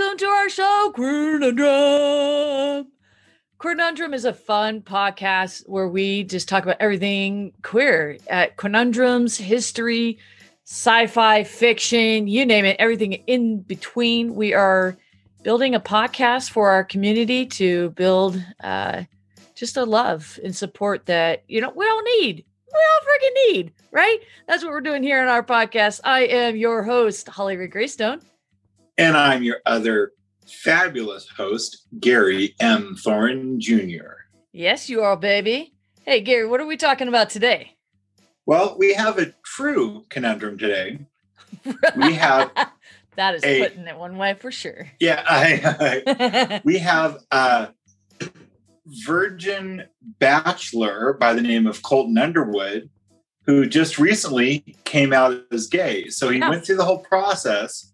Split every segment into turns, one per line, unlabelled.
welcome to our show, Queer Nundrum. Queer Nundrum is a fun podcast where we just talk about everything queer at conundrums, history, sci-fi, fiction, you name it, everything in between. We are building a podcast for our community to build uh, just a love and support that you know we all need. We all freaking need, right? That's what we're doing here on our podcast. I am your host, Holly Ray Greystone.
And I'm your other fabulous host, Gary M. Thorne Jr.
Yes, you are, baby. Hey, Gary, what are we talking about today?
Well, we have a true conundrum today. We have,
that is
a-
putting it one way for sure.
yeah, I, we have a virgin bachelor by the name of Colton Underwood, who just recently came out as gay. So he
Yeah.
went through the whole process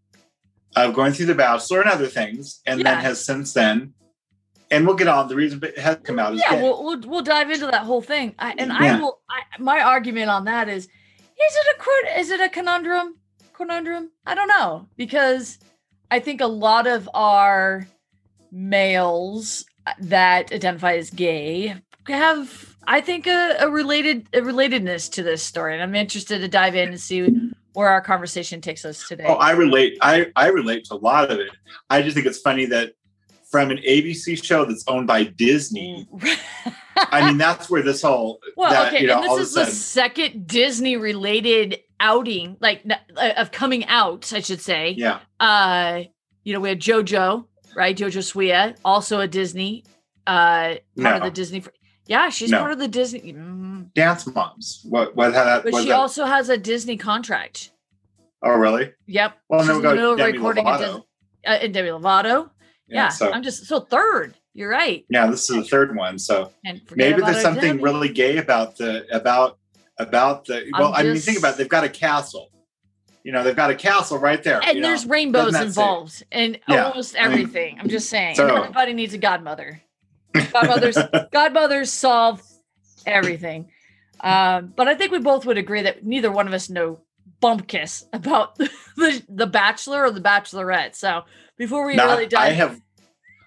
of going through the bachelor and other things, and
Yeah.
then has since then, and we'll get on the reason, but has come out
yeah, we'll, we'll we'll dive into that whole thing. I, and I will. I, my argument on that is: is it a is it a conundrum? Conundrum? I don't know because I think a lot of our males that identify as gay have, I think, a, a related a relatedness to this story, and I'm interested to dive in and see where our conversation takes us today.
Oh, I relate. I I relate to a lot of it. I just think it's funny that from an ABC show that's owned by Disney. I mean, that's where this whole
Well,
that,
okay,
you know,
and this is the
sudden,
second Disney related outing, like uh, of coming out, I should say.
yeah,
Uh, you know, we had JoJo, right? JoJo Siwa, also a Disney, uh, part of the Disney. fr- Yeah, she's
No.
part of the Disney, mm,
Dance Moms. What what that?
but she
that?
also has a Disney contract.
oh, really?
Yep.
Well,
she's
then
in
we'll
the
go
middle of
Demi
recording a
Lovato.
Disney, uh, and Demi Lovato. Yeah,
so
I'm just so third. You're right.
yeah, this is the third one. So maybe there's something
Demi.
really gay about the about about the. Well, I mean, think about it. They've got a castle. You know, they've got a castle right there.
and
you know?
there's rainbows
Doesn't that say-
involved and
Yeah,
almost
I mean,
everything. I'm just saying.
so-
everybody needs a godmother. Godmothers, godmothers solve everything. Um, but I think we both would agree that neither one of us know bumpkiss about the the Bachelor or the Bachelorette. So before we really dive,
I have,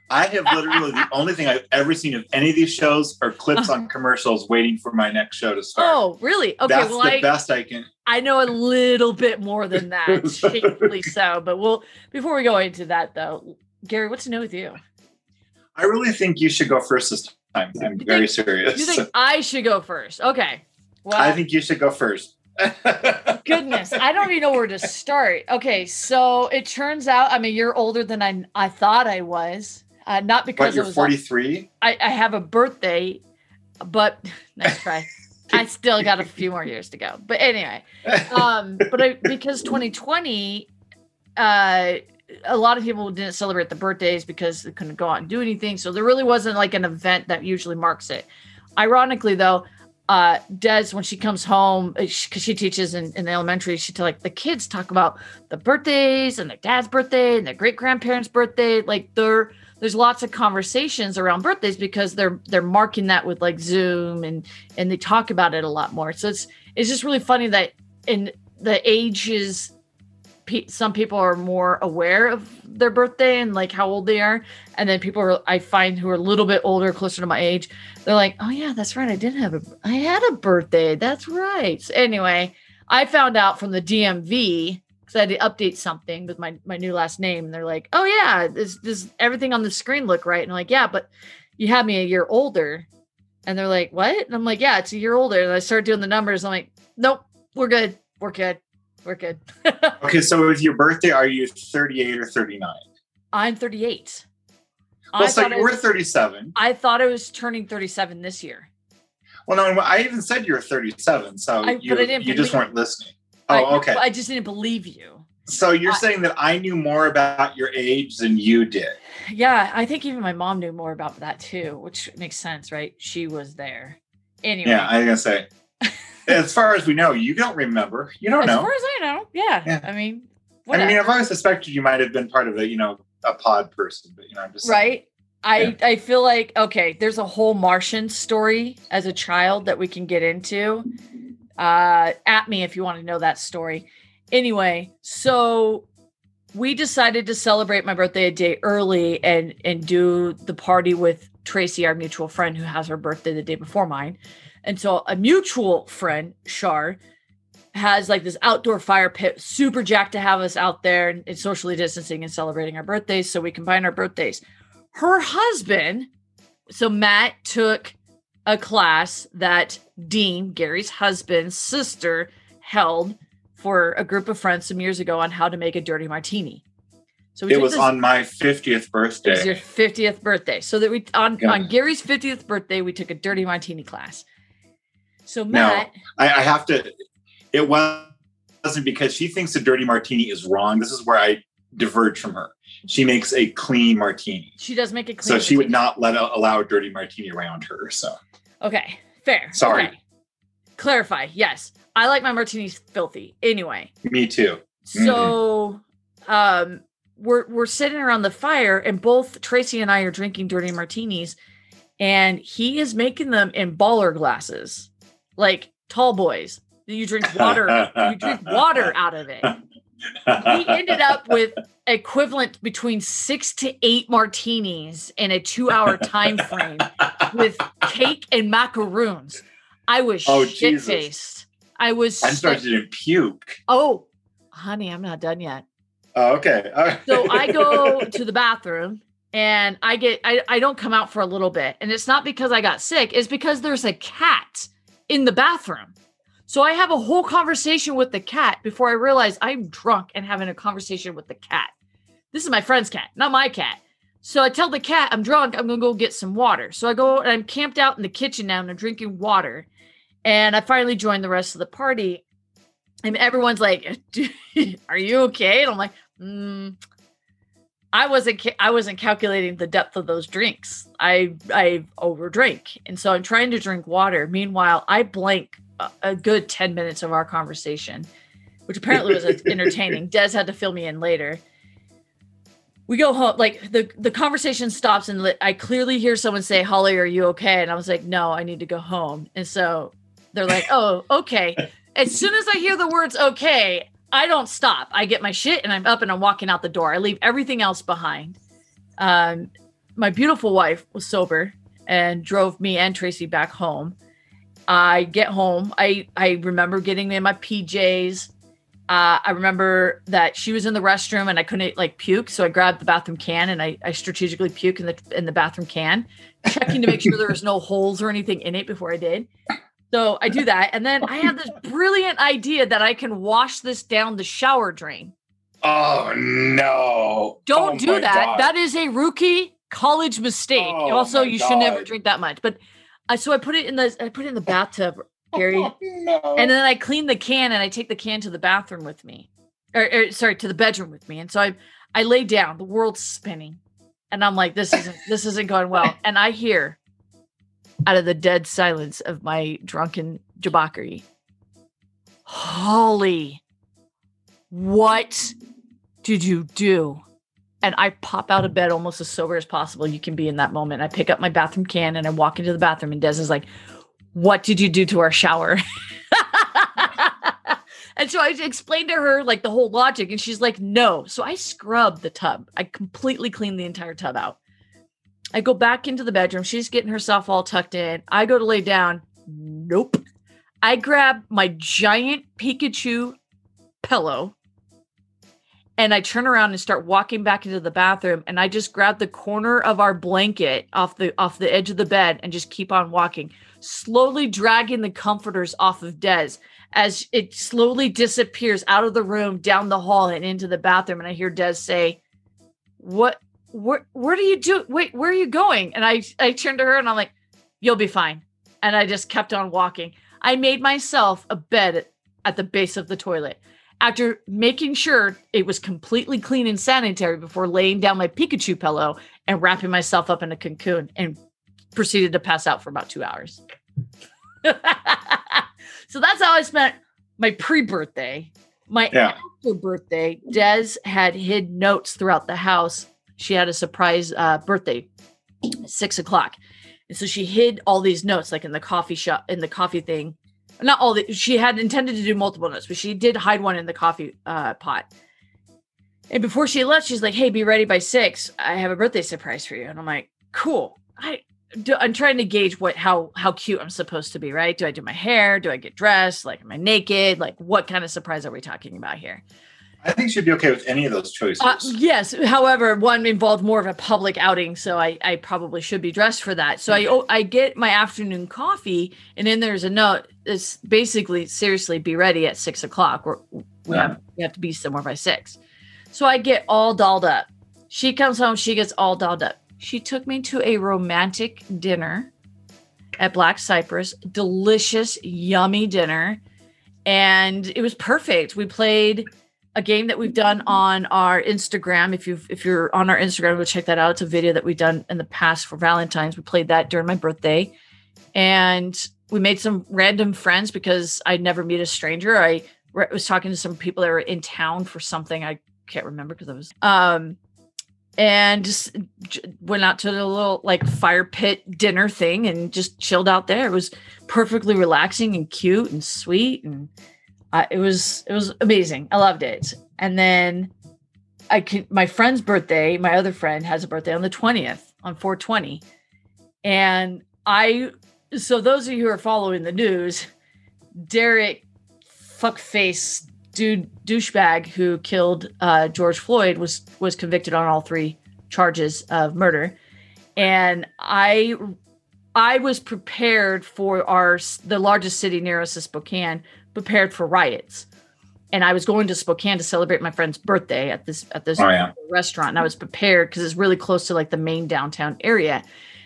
I have literally the only thing I've ever seen of any of these shows are clips on commercials waiting for my next show to start.
oh really? Okay,
That's
well
the
I
best I can.
I know a little bit more than that, shamefully so. But we'll before we go into that though, Gary, what's new with you?
I really think you should go first this time. I'm
You
very
think-
serious.
You think I should go first? Okay. Well,
I think you should go first.
goodness i don't even know where to start okay so it turns out i mean you're older than i i thought i was uh, not because
you're 43?
I, I have a birthday but nice try i still got a few more years to go but anyway um but I, because 2020 uh a lot of people didn't celebrate the birthdays because they couldn't go out and do anything. So there really wasn't like an event that usually marks it. Ironically though uh des when she comes home because she teaches in, in the elementary she tell like the kids talk about the birthdays and their dad's birthday and their great grandparents birthday. Like they're there's lots of conversations around birthdays because they're they're marking that with like zoom and and they talk about it a lot more. So it's it's just really funny that in the ages pe- some people are more aware of their birthday and like how old they are and then people are i find who are a little bit older closer to my age they're like oh yeah that's right i did have a i had a birthday that's right. So anyway i found out from the dmv because i had to update something with my my new last name and they're like oh yeah this does everything on the screen look right and i'm like yeah but you had me a year older. And they're like what? And i'm like yeah it's a year older and i start doing the numbers i'm like nope we're good we're good we're good
Okay, so with your birthday, are you 38 or 39?
i'm 38
Well,
I
so you
I
were 37.
I thought I was turning 37 this year.
Well, no, I even said you were 37, so
I-
you,
I
you just weren't listening.
I-
Oh, okay.
I just didn't believe you.
So you're
I-
saying that I knew more about your age than you did.
Yeah, I think even my mom knew more about that too, which makes sense, right? She was there. Anyway,
Yeah, I was gonna say. as far as we know, you don't remember. You don't
as
know.
As far as I know, yeah.
Yeah.
I mean,
I mean,
whatever.
I've always suspected you might have been part of a, you know, a pod person, but you know, I'm just saying.
right? I I feel like okay, there's a whole Martian story as a child that we can get into. Uh, at me if you want to know that story. Anyway, so we decided to celebrate my birthday a day early and and do the party with Tracy, our mutual friend who has her birthday the day before mine. And so a mutual friend, Shar, has like this outdoor fire pit, super jacked to have us out there and, and socially distancing and celebrating our birthdays. So we combine our birthdays. Her husband, so Matt took a class that Dean, Gary's husband's sister, held for a group of friends some years ago on how to make a dirty martini. So we
It was
this-
on my 50th birthday.
it was your 50th birthday. So that we on,
Yeah.
on Gary's 50th birthday, we took a dirty martini class. So. Matt,
I, I have to. It wasn't because she thinks a dirty martini is wrong. This is where I diverge from her. She makes a clean martini,
she does make it clear.
so she would not let a, allow a dirty martini around her. So
Okay, fair.
Sorry.
Okay. Clarify. Yes, I like my martinis filthy. Anyway,
me too.
so um, we're we're sitting around the fire, and both Tracy and I are drinking dirty martinis, and he is making them in baller glasses, like tall boys. You drink water. you drink water out of it. we ended up with equivalent between six to eight martinis in a two-hour time frame with cake and macaroons. I was
Oh,
shit faced. I was.
I'm
sick.
starting to puke.
Oh, honey, I'm not done yet.
Oh, okay. Right.
So I go to the bathroom and I get I, I don't come out for a little bit. And it's not because I got sick, it's because there's a cat in the bathroom. So I have a whole conversation with the cat before I realize I'm drunk and having a conversation with the cat. This is my friend's cat, not my cat. So I tell the cat I'm drunk, I'm gonna go get some water. So I go and I'm camped out in the kitchen now and I'm drinking water. And I finally join the rest of the party. And everyone's like, Are you okay? And I'm like, mm, I wasn't I wasn't calculating the depth of those drinks. I I overdrank, and so I'm trying to drink water. Meanwhile, I blank a, a good ten minutes of our conversation, which apparently was entertaining. Des had to fill me in later. We go home, like the the conversation stops, and I clearly hear someone say, "Holly, are you okay?" And I was like, "No, I need to go home." And so they're like, "Oh, okay." As soon as I hear the words "okay," I don't stop. I get my shit and I'm up and I'm walking out the door. I leave everything else behind. Um, my beautiful wife was sober and drove me and Tracy back home. I get home. I I remember getting in my PJs. Uh, I remember that she was in the restroom and I couldn't like puke, so I grabbed the bathroom can and I, I strategically puke in the in the bathroom can, checking to make sure there was no holes or anything in it before I did. So I do that, and then I have this brilliant idea that I can wash this down the shower drain.
Oh no!
Don't
Oh,
do that.
God.
That is a rookie college mistake.
Oh,
also, you should never
God.
drink that much. But I so I put it in the I put it in the bathtub, oh, Gary,
Oh, no.
and then I clean the can and I take the can to the bathroom with me, or, or sorry, to the bedroom with me. And so I I lay down. The world's spinning, and I'm like, this isn't this isn't going well. And I hear out of the dead silence of my drunken jabockery, Holly, what did you do? And I pop out of bed almost as sober as possible. You can be in that moment. I pick up my bathroom can and I walk into the bathroom, and Des is like, What did you do to our shower? and so I explained to her like the whole logic, and she's like, No. So I scrub the tub. I completely clean the entire tub out. I go back into the bedroom. She's getting herself all tucked in. I go to lay down. Nope. I grab my giant Pikachu pillow and I turn around and start walking back into the bathroom and I just grab the corner of our blanket off the off the edge of the bed and just keep on walking, slowly dragging the comforters off of Des as it slowly disappears out of the room, down the hall and into the bathroom and I hear Des say, "What where where do you do wait, where are you going?" And I I turned to her and I'm like, "You'll be fine." And I just kept on walking. I made myself a bed at the base of the toilet. after making sure it was completely clean and sanitary before laying down my Pikachu pillow and wrapping myself up in a cocoon and proceeded to pass out for about two hours. so that's how I spent my pre-birthday. My
Yeah.
after birthday, Des had hid notes throughout the house. She had a surprise uh, birthday, at six o'clock, and so she hid all these notes, like in the coffee shop, in the coffee thing. Not all the. She had intended to do multiple notes, but she did hide one in the coffee uh, pot. And before she left, she's like, "Hey, be ready by six. I have a birthday surprise for you." And I'm like, "Cool." I I'm trying to gauge what how how cute I'm supposed to be, right? Do I do my hair? Do I get dressed? Like, am I naked? Like, what kind of surprise are we talking about here?
I think she'd be okay with any of those choices.
Uh, yes. However, one involved more of a public outing, so I, I probably should be dressed for that. So I I get my afternoon coffee, and then there's a note. It's basically seriously be ready at six o'clock. Or we
Yeah.
have we have to be somewhere by six. So I get all dolled up. She comes home. She gets all dolled up. She took me to a romantic dinner at Black Cypress. Delicious, yummy dinner, and it was perfect. We played a game that we've done on our Instagram. If you if you're on our Instagram, go check that out. It's a video that we've done in the past for Valentine's. We played that during my birthday, and we made some random friends because I'd never meet a stranger. I re- was talking to some people that were in town for something I can't remember because I was um and just went out to the little like fire pit dinner thing and just chilled out there. It was perfectly relaxing and cute and sweet and uh, it was it was amazing. I loved it. And then I could my friend's birthday, my other friend has a birthday on the 20th on 420. And I so those of you who are following the news, Derek fuckface dude douchebag who killed uh, George Floyd was was convicted on all three charges of murder. And I I was prepared for our the largest city near us is Spokane, prepared for riots. And I was going to Spokane to celebrate my friend's birthday at this at this
Oh, yeah.
restaurant. And I was prepared because it's really close to like the main downtown area.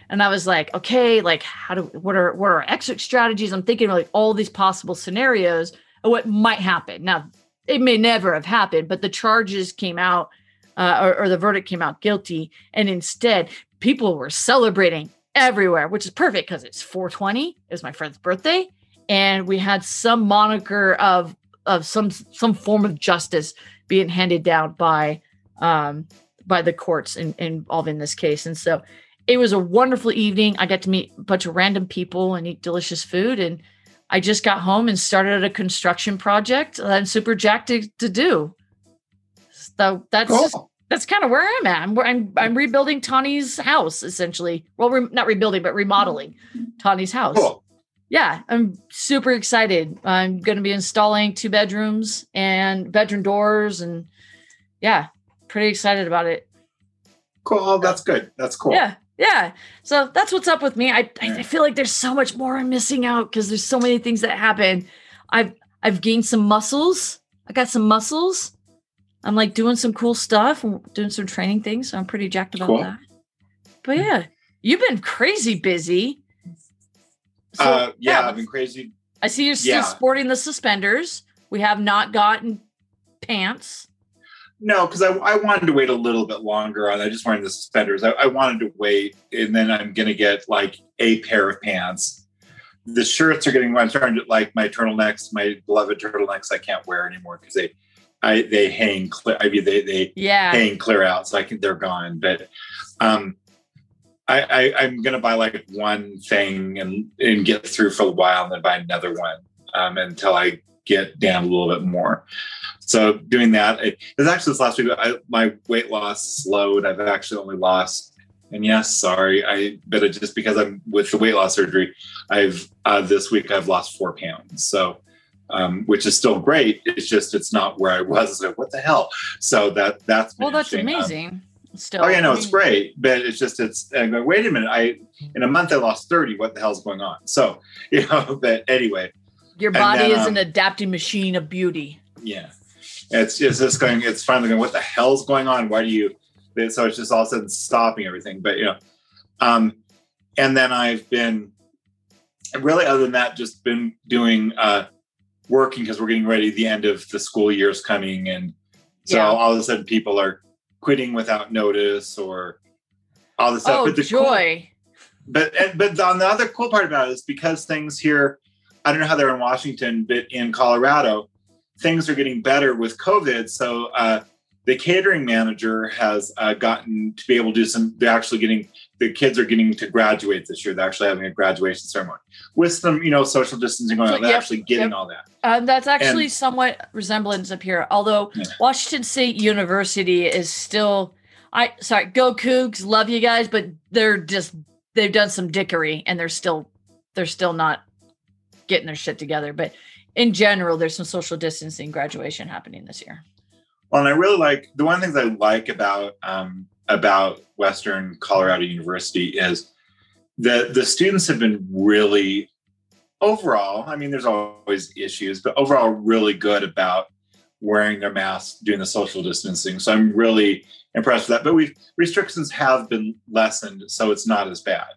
And I was like, okay, like how do what are what are our exit strategies? I'm thinking of like all these possible scenarios of what might happen. Now, it may never have happened, but the charges came out uh, or, or the verdict came out guilty. And instead, people were celebrating everywhere, which is perfect because it's 420. It was my friend's birthday. And we had some moniker of of some some form of justice being handed down by um by the courts in, involved in this case. And so it was a wonderful evening. I got to meet a bunch of random people and eat delicious food. And I just got home and started a construction project that I'm super jacked to, to do. So that's
Cool.
that's kind of where I'm at. I'm I'm, I'm rebuilding Tawny's house essentially. Well, re- not rebuilding, but remodeling Tawny's house.
Cool.
Yeah, I'm super excited. I'm going to be installing two bedrooms and bedroom doors, and yeah, pretty excited about it.
Cool. Oh, that's good. That's cool.
Yeah, yeah. So that's what's up with me. I I I feel like there's so much more I'm missing out because there's so many things that happen. I've I've gained some muscles. I got some muscles. I'm like doing some cool stuff, and doing some training things. So I'm pretty jacked about
Cool.
that. But yeah, you've been crazy busy. So,
uh, yeah,
let's-
I've been crazy.
I see you're still
Yeah.
sporting the suspenders. We have not gotten pants.
No, because I, I wanted to wait a little bit longer on. I just wanted the suspenders. I, I wanted to wait, and then I'm gonna get like a pair of pants. The shirts are getting. I'm starting to like my turtlenecks, my beloved turtlenecks. I can't wear anymore because they, I they hang clear. I mean, they they
Yeah.
hang clear out, so I can they're gone. But um, I, I I'm gonna buy like one thing and and get through for a while, and then buy another one um, until I get down a little bit more. So doing that, it, it was actually this last week. I, my weight loss slowed. I've actually only lost, and yes, sorry, I but it just because I'm with the weight loss surgery, I've uh, this week I've lost four pounds. So. Um, which is still great. It's just it's not where I was. Like, what the hell? So that that's
Well, that's.
Um,
amazing. Still.
Oh yeah, no, it's great, but it's just it's. Going, wait a minute, I in a month I lost thirty. What the hell's going on? So you know, but anyway,
Your body
then,
is an
um,
adapting machine of beauty.
yeah, it's it's just going. It's finally going. What the hell's going on? Why do you? So it's just all of a sudden stopping everything. But you know, um, and then I've been really other than that, just been doing uh working because we're getting ready. The end of the school year is coming, and so
Yeah.
all of a sudden people are quitting without notice or all this stuff.
Oh,
but the cool-
joy.
but and, but on the other cool part about it is because things here, I don't know how they're in Washington, but in Colorado, things are getting better with COVID. So uh, the catering manager has uh, gotten to be able to do some. They're actually getting the kids are getting to graduate this year. They're actually having a graduation ceremony with some, you know, social distancing going on. They're
yep,
actually getting
yep.
all that.
Um, that's actually
And-
somewhat resemblance up here. Although
Yeah.
Washington State University is still, I sorry, go Cougs, love you guys, but they're just they've done some dickery and they're still they're still not getting their shit together. But in general, there's some social distancing graduation happening this year.
Well, and I really like the one of the things I like about um, about Western Colorado University is the the students have been really overall. I mean, there's always issues, but overall, really good about wearing their masks, doing the social distancing. So I'm really impressed with that. But we restrictions have been lessened, so it's not as bad.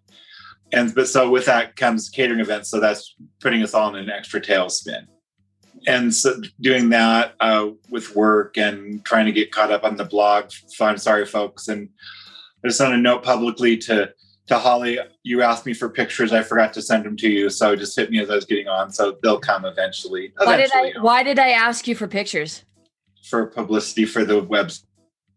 And but so with that comes catering events, so that's putting us all in an extra tailspin and so doing that uh, with work and trying to get caught up on the blog. So I'm sorry, folks. And I just want to note publicly to to Holly, you asked me for pictures. I forgot to send them to you, so just hit me as I was getting on. So they'll come eventually.
Why did I why did I ask you for pictures?
for publicity for the web,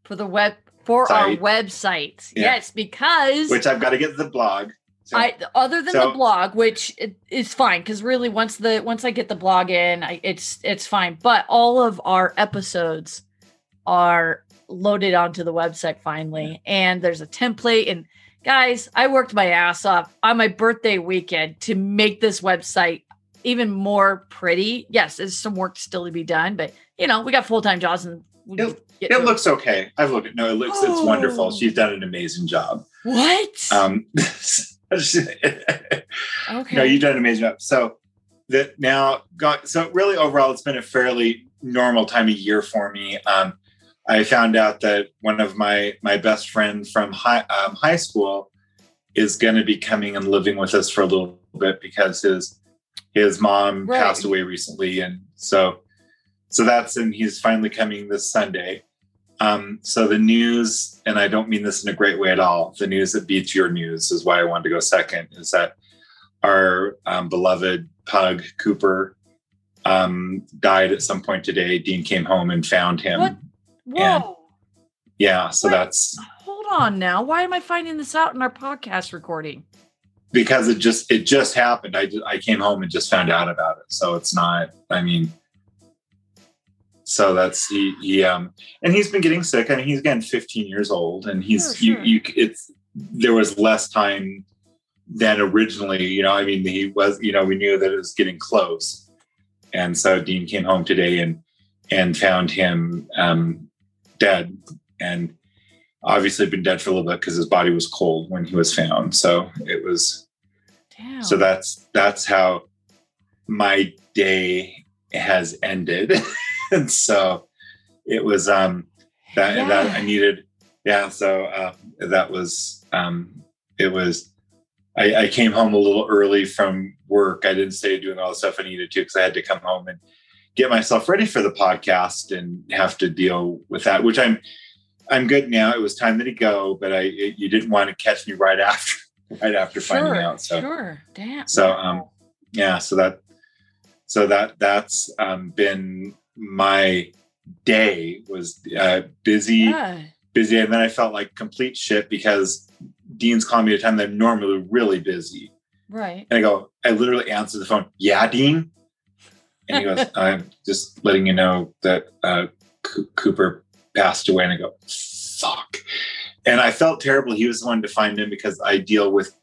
For the web for our website.
Yeah.
Yes, because
which I've got to get the blog. So,
I other than
So-
the blog, which is fine because really once the once I get the blog in, I, it's it's fine. But all of our episodes are loaded onto the website finally, and there's a template. And guys, I worked my ass off on my birthday weekend to make this website even more pretty. Yes, there's some work still to be done, but you know we got full time jobs and
It- it looks okay. I've looked at no, it looks it's wonderful.
Oh.
She's done an amazing job.
what?
Um,
okay,
No, you've done an amazing job. So that now got so really overall, it's been a fairly normal time of year for me. Um, I found out that one of my my best friends from high um, high school is going to be coming and living with us for a little bit because his his mom
Right.
passed away recently, and so so that's and he's finally coming this Sunday. Um, so the news, and I don't mean this in a great way at all. The news that beats your news is why I wanted to go second. Is that our um, beloved pug Cooper um, died at some point today. Dean came home and found him.
What? Whoa.
Yeah, so that's
Hold on now. Why am I finding this out in our podcast recording?
because it just it just happened. I I came home and just found out about it. So it's not. I mean, so that's he he um and he's been getting sick. I mean, he's again 15 years old, and he's
Sure, sure.
you you it's there was less time than originally. You know, I mean, he was you know we knew that it was getting close, and so Dean came home today and and found him um dead and obviously been dead for a little bit because his body was cold when he was found so it was
Damn.
so that's that's how my day has ended and so it was um that that i needed yeah so uh, that was um it was I, I came home a little early from work i didn't stay doing all the stuff i needed to because i had to come home and get myself ready for the podcast and have to deal with that which i'm i'm good now it was time to go but i it, you didn't want to catch me right after right after finding out so
sure. Damn.
So, um, yeah so that so that that's um, been my day was uh, busy
yeah.
busy and then i felt like complete shit because dean's calling me at a time that i'm normally really busy
Right.
and i go i literally answer the phone yeah dean and he goes i'm just letting you know that uh, Co- cooper passed away and i go fuck and i felt terrible he was the one to find him because i deal with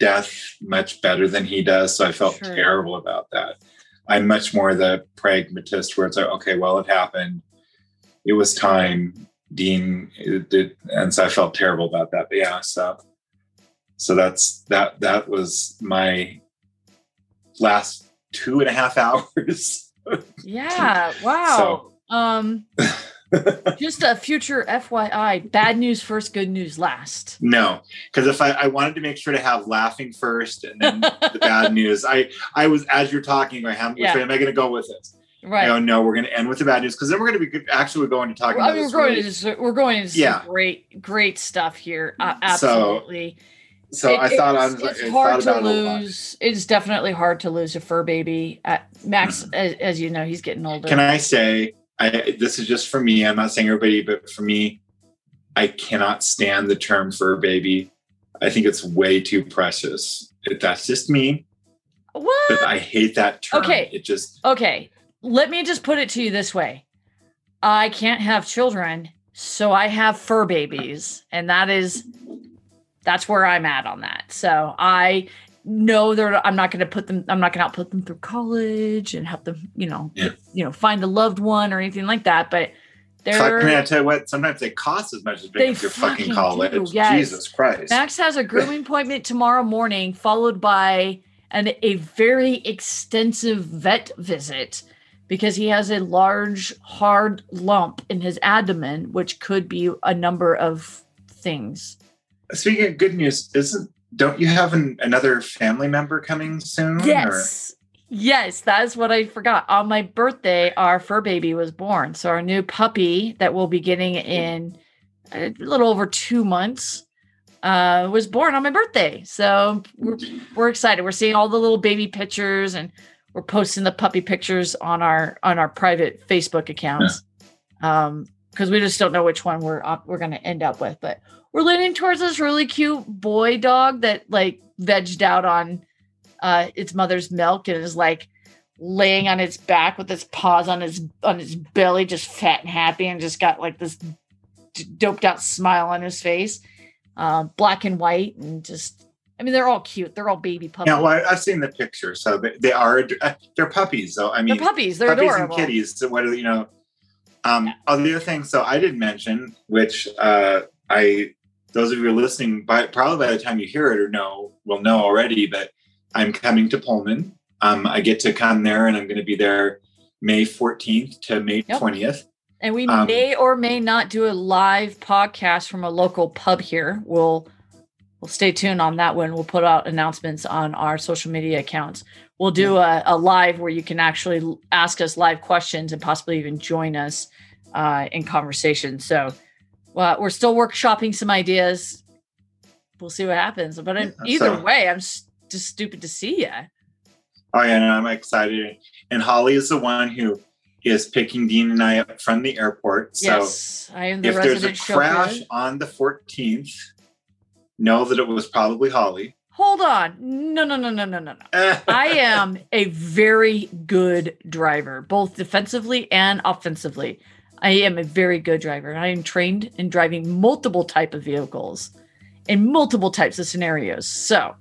death much better than he does so i felt
Sure.
terrible about that i'm much more the pragmatist where it's like okay well it happened it was time dean did, and so i felt terrible about that but yeah so so that's that that was my last two and a half hours
Yeah. Wow. um Just a future FYI, bad news first, good news last.
No, because if I, I wanted to make sure to have laughing first and then the bad news, I I was as you're talking, I have which
Yeah.
way am I going to go with this?
Right.
Oh no, we're going to end with the bad news because then we're going to be good- actually going to talk
I
about
mean, we're going
really-
into we're going into
Yeah.
some great great stuff here. Uh, absolutely.
so
It-
I thought I
it's,
was
it's hard to
about it a lot.
lose. It's definitely hard to lose a fur baby. Uh, Max, as, as you know, he's getting older.
Can I say, I this is just for me. I'm not saying everybody, but for me, I cannot stand the term fur baby. I think it's way too precious. If That's just me,
what?
but I hate that term.
Okay.
It just
Okay, let me just put it to you this way. I can't have children, so I have fur babies, and that is that's where I'm at on that. So I know that I'm not going to put them I'm not going to put them through college and help them, you know,
Yeah.
you know, find a loved one or anything like that, but
Fuck, I mean, I tell you what, sometimes they cost as much as being your fucking
fucking
college.
do, yes.
Jesus Christ.
Max has a grooming appointment tomorrow morning, followed by an a very extensive vet visit because he has a large hard lump in his abdomen, which could be a number of things.
Speaking of good news, isn't don't you have an, another family member coming soon? or-
Yes. Yes, that's what I forgot. On my birthday, our fur baby was born. So our new puppy that we'll be getting in a little over two months uh, was born on my birthday. So we're we're excited. We're seeing all the little baby pictures and we're posting the puppy pictures on our on our private Facebook accounts. Um because we just don't know which one we're up, we're going to end up with, but we're leaning towards this really cute boy dog that like vegged out on uh its mother's milk and is like laying on its back with its paws on his on his belly just fat and happy and just got like this d- doped out smile on his face uh, black and white and just i mean they're all cute they're all baby puppies
Yeah, well, I've seen the picture, so they, they are they're puppies. So I mean,
they're puppies they're
puppies
adorable
and kitties. So what are you know? Um, other thing, so I did mention, which uh, I those of you listening, by probably by the time you hear it or know, will know already. But I'm coming to Pullman. Um, I get to come there, and I'm going to be there May 14th to May
Yep.
20th.
and we
um,
may or may not do a live podcast from a local pub here we'll we'll stay tuned on that one we'll put out announcements on our social media accounts we'll do a, a live where you can actually ask us live questions and possibly even join us uh, in conversation so well, we're still workshopping some ideas we'll see what happens but in,
Yeah,
either
so-
way i'm just stupid to see you
Oh yeah, and I'm excited. And Holly is the one who is picking Dean and I up from the airport. So
yes i am the
if there's a crash on the 14th, know that it was probably Holly.
Hold on no no no no no no no I am a very good driver, both defensively and offensively. I am a very good driver. I am trained in driving multiple type of vehicles in multiple types of scenarios. So,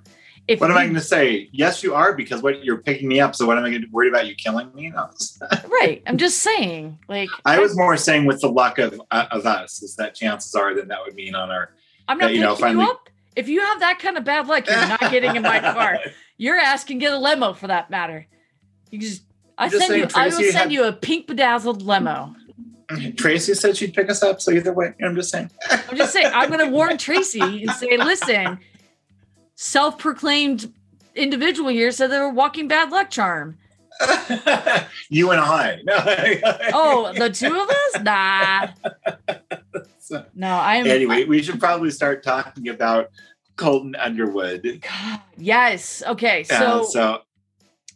if
What am I going to say? Yes, you are because what you're picking me up. So what am I going to worry about you killing me? No.
right, I'm just saying, like
I was more saying with the luck of uh, of us is that chances are that that would mean on our.
I'm not
that, you know,
picking you
finally-
up. If you have that kind of bad luck, you're not getting in my car. Your ass can get a limo for that matter. You just, I
just
send you. I will send
had-
you a pink bedazzled limo.
Tracy said she'd pick us up. So either way, I'm just saying.
I'm just saying, I'm going to warn Tracy and say, listen, self proclaimed individual here said they were walking bad luck charm.
you and I. No.
Oh, the two of us? Nah.
So,
No, I am.
anyway, we should probably start talking about Colton Underwood.
God, yes. Okay.
Uh,
So,
so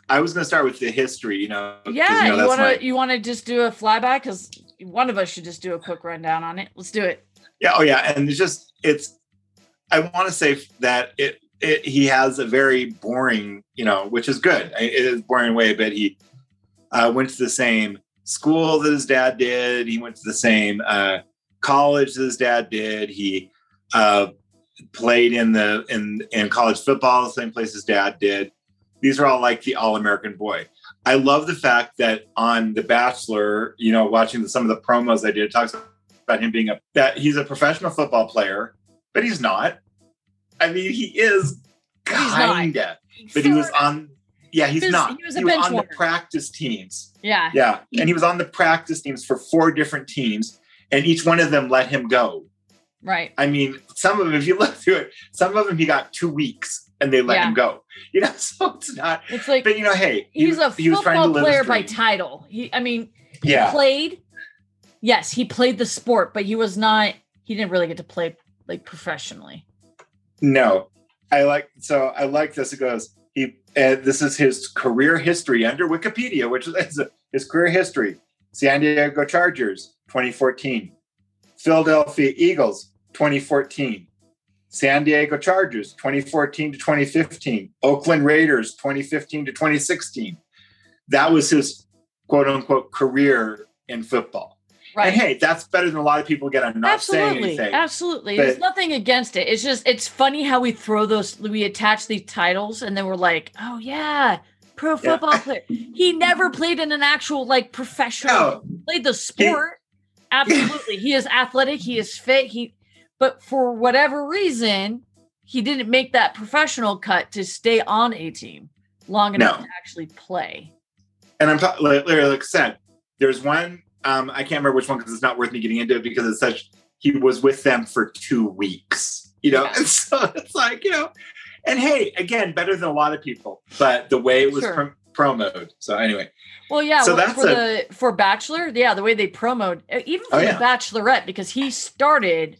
I was going to start with the history, you know.
yeah,
you, know,
you
that's
want to you want to just do a flyby because one of us should just do a quick rundown on it. Let's do it.
Yeah, oh yeah, and it's just it's. I want to say that it, it he has a very boring, you know, which is good. It is boring way, but he uh, went to the same school that his dad did. He went to the same uh, college that his dad did. He uh, played in the in in college football the same place his dad did. These are all like the all American boy. I love the fact that on The Bachelor, you know, watching the, some of the promos I did, it talks about him being a that he's a professional football player, but he's not. I mean, he is kinda, but he was on. Yeah, he's
He was-
not.
he was a bench
on the practice teams.
Yeah.
Yeah, and he was on the practice teams for four different teams. And each one of them let him go.
Right.
I mean, some of them, if you look through it, some of them he got two weeks and they let
Yeah.
him go. You know, so it's not.
It's like
But you know, hey, he-
he's a
he trying to
football player by title. He, I mean, he
Yeah,
played. Yes, he played the sport, but he was not. He didn't really get to play like professionally.
no, I like. So I like this. It goes. He. Uh, this is his career history under Wikipedia, which is his career history. San Diego Chargers, 2014. Philadelphia Eagles, 2014. San Diego Chargers, 2014 to 2015. Oakland Raiders, 2015 to 2016. That was his quote unquote career in football.
Right.
And hey, that's better than a lot of people get. I'm not saying
absolutely,
anything.
absolutely.
but-
There's nothing against it. It's just it's funny how we throw those. We attach these titles, and then we're like, oh yeah, pro
Yeah.
football player. He never played in an actual like professional.
No,
played the sport. Absolutely. he is athletic, he is fit, he but for whatever reason, he didn't make that professional cut to stay on a team long enough
No.
to actually play.
and I'm talking like, like I said, there's one. Um, I can't remember which one because it's not worth me getting into it because it's such. He was with them for two weeks, you know,
Yeah.
and so it's like you know, and hey, again, better than a lot of people, but the way it was
Sure.
Prom- promoted. So anyway,
Well, yeah,
So
well,
that's
for
a-
the for Bachelor, yeah, the way they promote even for
Oh,
the
yeah.
Bachelorette because he started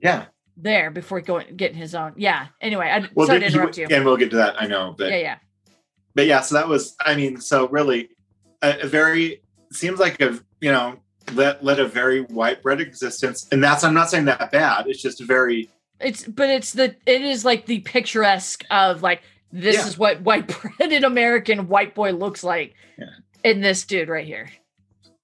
yeah.
there before going getting his own. Yeah. Anyway, I
Well,
sorry
did
to
he-
interrupt you.
and we'll get to that. I know, but
yeah, yeah.
but yeah, so that was. I mean, so really, a, a very seems like a you know led led a very white bread existence, and that's I'm not saying that bad. It's just very
It's but it's the it is like the picturesque of like this
Yeah.
is what white breaded American white boy looks like
Yeah.
in this dude right here.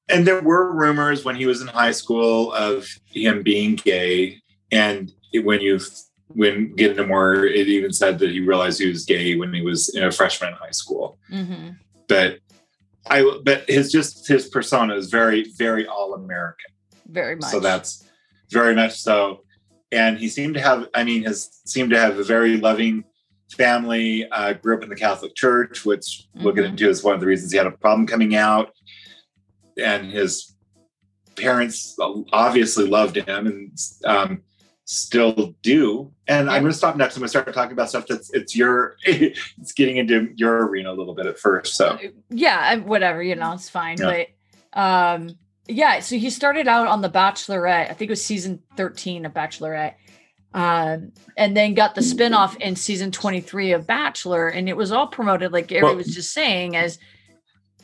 and there were rumors when he was in high school of him being gay and when you when get into more it even said that he realized he was gay when he was in a freshman in high school
Mm-hmm.
but i but his just his persona is very very all american
Very much.
so that's very much so and he seemed to have i mean has seemed to have a very loving family uh, grew up in the catholic church which we'll get
Mhm.
into is one of the reasons he had a problem coming out and his parents obviously loved him and um, still do and i'm going to stop next i'm going to start talking about stuff that's it's your it's getting into your arena a little bit at first so
yeah, whatever, you know, it's fine.
Yeah.
But um yeah, so he started out on the Bachelorette. I think it was season 13 of Bachelorette. Um, and then got the spinoff in season 23 of Bachelor, and it was all promoted, like Gary
Well-
was just saying, as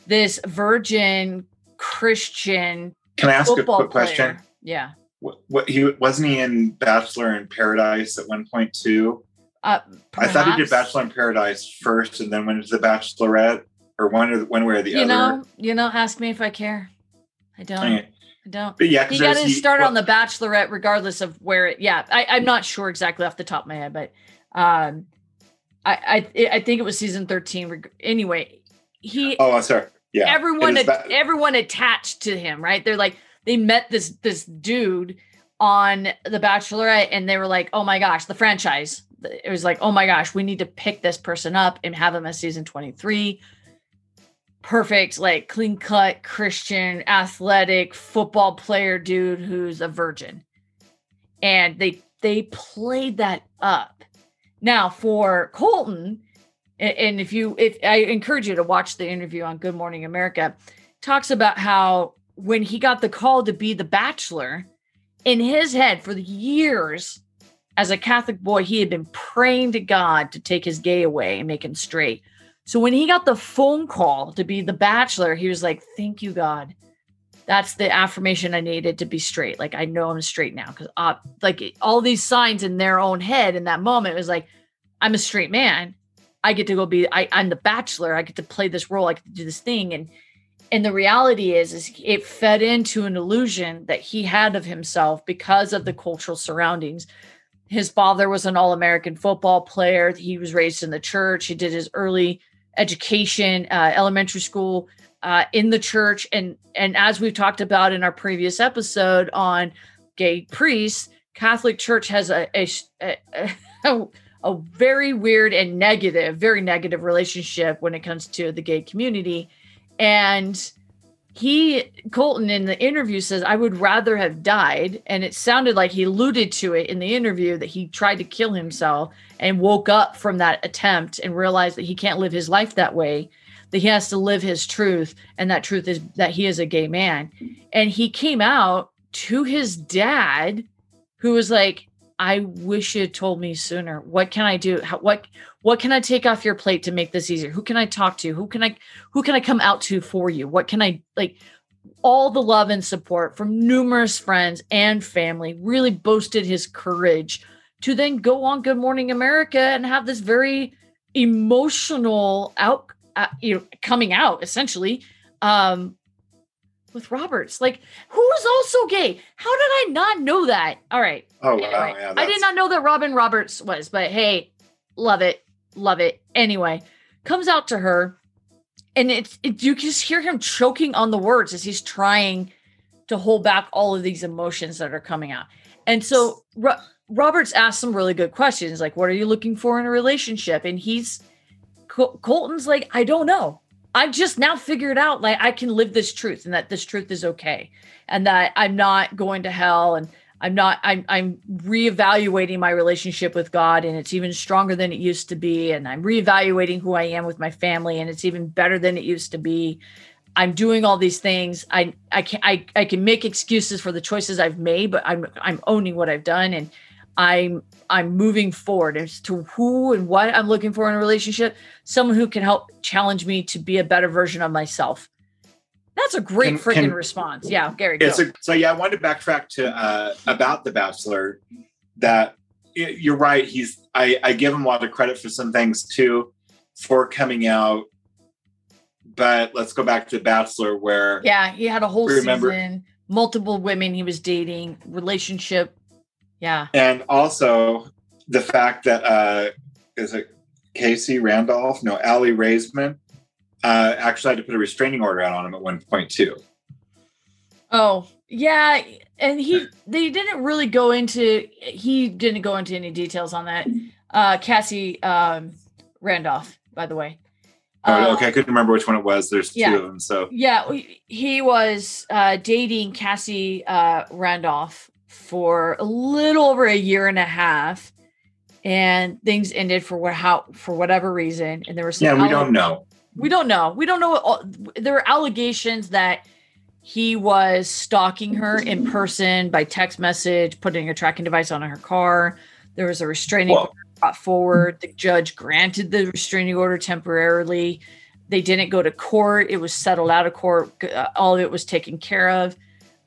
this virgin Christian
can i ask a quick question
player. Yeah.
what, what he wasn't he in Bachelor in Paradise at one point too?
Uh,
I thought he did. Bachelor in Paradise first, and then went into the Bachelorette, or one or one way or the
You
other.
You know, you know, ask me if I care. I don't. Don't.
But yeah,
He got to start
well,
on the Bachelorette, regardless of where it. Yeah, I, I'm not sure exactly off the top of my head, but um, I I I think it was season 13. Anyway, he
Oh, I'm sorry. Yeah,
everyone everyone attached to him, right? They're like they met this this dude on the Bachelorette, and they were like, oh my gosh, the franchise. It was like, oh my gosh, we need to pick this person up and have him as season 23 perfect, like clean cut Christian, athletic football player dude who's a virgin. And they they played that up. Now for Colton, and if you if I encourage you to watch the interview on Good Morning America, talks about how when he got the call to be the bachelor, in his head for the years as a Catholic boy, he had been praying to God to take his gay away and make him straight. So when he got the phone call to be the bachelor, he was like, "Thank you, God. That's the affirmation I needed to be straight. Like I know I'm straight now because uh, like all these signs in their own head in that moment was like, I'm a straight man. I get to go be. I, I'm the bachelor. I get to play this role. I get to do this thing. And and the reality is, is it fed into an illusion that he had of himself because of the cultural surroundings his father was an all-american football player he was raised in the church he did his early education uh, elementary school uh, in the church. And and as we've talked about in our previous episode on gay priests catholic church has a a, a, a, a very weird and negative very negative relationship when it comes to the gay community. And he Colton in the interview says I would rather have died. And it sounded like he alluded to it in the interview that he tried to kill himself and woke up from that attempt and realized that he can't live his life that way that he has to live his truth and that truth is that he is a gay man. And he came out to his dad who was like I wish you had told me sooner. What can I do? How, what what can I take off your plate to make this easier? Who can I talk to? Who can I who can I come out to for you? What can I like all the love and support from numerous friends and family really boasted his courage to then go on Good Morning America and have this very emotional out uh, you know coming out essentially um with Roberts, like who is also gay. How did I not know that? All right.
Oh anyway, wow, yeah,
I did not know that Robin Roberts was, but hey, love it, love it. Anyway, comes out to her, and it's it, you just hear him choking on the words as he's trying to hold back all of these emotions that are coming out. And so Ro- Roberts asked some really good questions, like, "What are you looking for in a relationship?" And he's Col- Colton's like, "I don't know." I've just now figured out like I can live this truth and that this truth is okay and that I'm not going to hell and I'm not I'm I'm reevaluating my relationship with God and it's even stronger than it used to be and I'm reevaluating who I am with my family and it's even better than it used to be. I'm doing all these things. I I can I, I can make excuses for the choices I've made, but I'm I'm owning what I've done and I'm I'm moving forward as to who and what I'm looking for in a relationship. Someone who can help challenge me to be a better version of myself. That's a great freaking response. Yeah, Gary.
It's a, so yeah, I wanted to backtrack to uh, about the Bachelor. That you're right. He's I, I give him a lot of credit for some things too, for coming out. But let's go back to the Bachelor, where
yeah, he had a whole remember, season, multiple women he was dating, relationship yeah.
And also the fact that uh is it Casey Randolph? No, Allie Raisman uh actually had to put a restraining order out on him at one point too.
Oh, yeah. And he they didn't really go into he didn't go into any details on that. Uh Cassie um Randolph, by the way.
Oh, uh, okay. I couldn't remember which one it was. There's yeah, two of them. So
yeah, he was uh, dating Cassie uh, Randolph for a little over a year and a half and things ended for what how for whatever reason and there was
yeah we don't know
we don't know. We don't know all, there were allegations that he was stalking her in person by text message putting a tracking device on her car. There was a restraining order brought forward. The judge granted the restraining order temporarily. They didn't go to court. It was settled out of court. All of it was taken care of.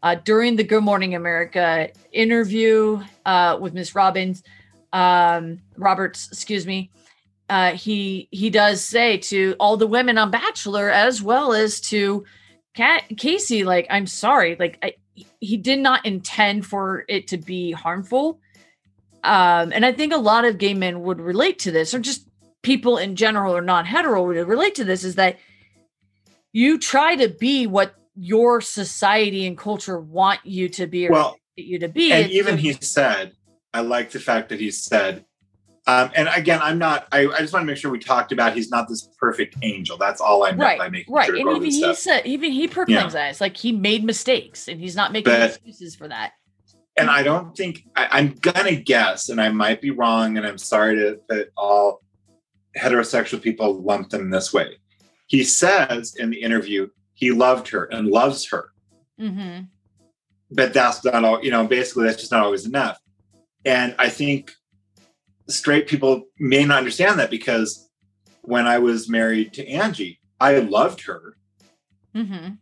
Uh, during the Good Morning America interview uh, with Miss Robbins, um, Roberts, excuse me, uh, he he does say to all the women on Bachelor as well as to Kat, Casey, like I'm sorry, like I, he did not intend for it to be harmful, um, and I think a lot of gay men would relate to this, or just people in general or non hetero would relate to this, is that you try to be what your society and culture want you to be or well, you to be.
And even he said, I like the fact that he said, um, and again, I'm not. I, I, just want to make sure we talked about he's not this perfect angel. That's all I meant
right,
by making
right.
Sure
and even he said, even he proclaims yeah. that it's like he made mistakes, and he's not making but, excuses for that.
And I don't think I, am gonna guess, and I might be wrong, and I'm sorry to that all heterosexual people lump them this way. He says in the interview, he loved her and loves her. Mm-hmm. But that's not all, you know, basically that's just not always enough. And I think straight people may not understand that because when I was married to Angie, I loved her, mm-hmm.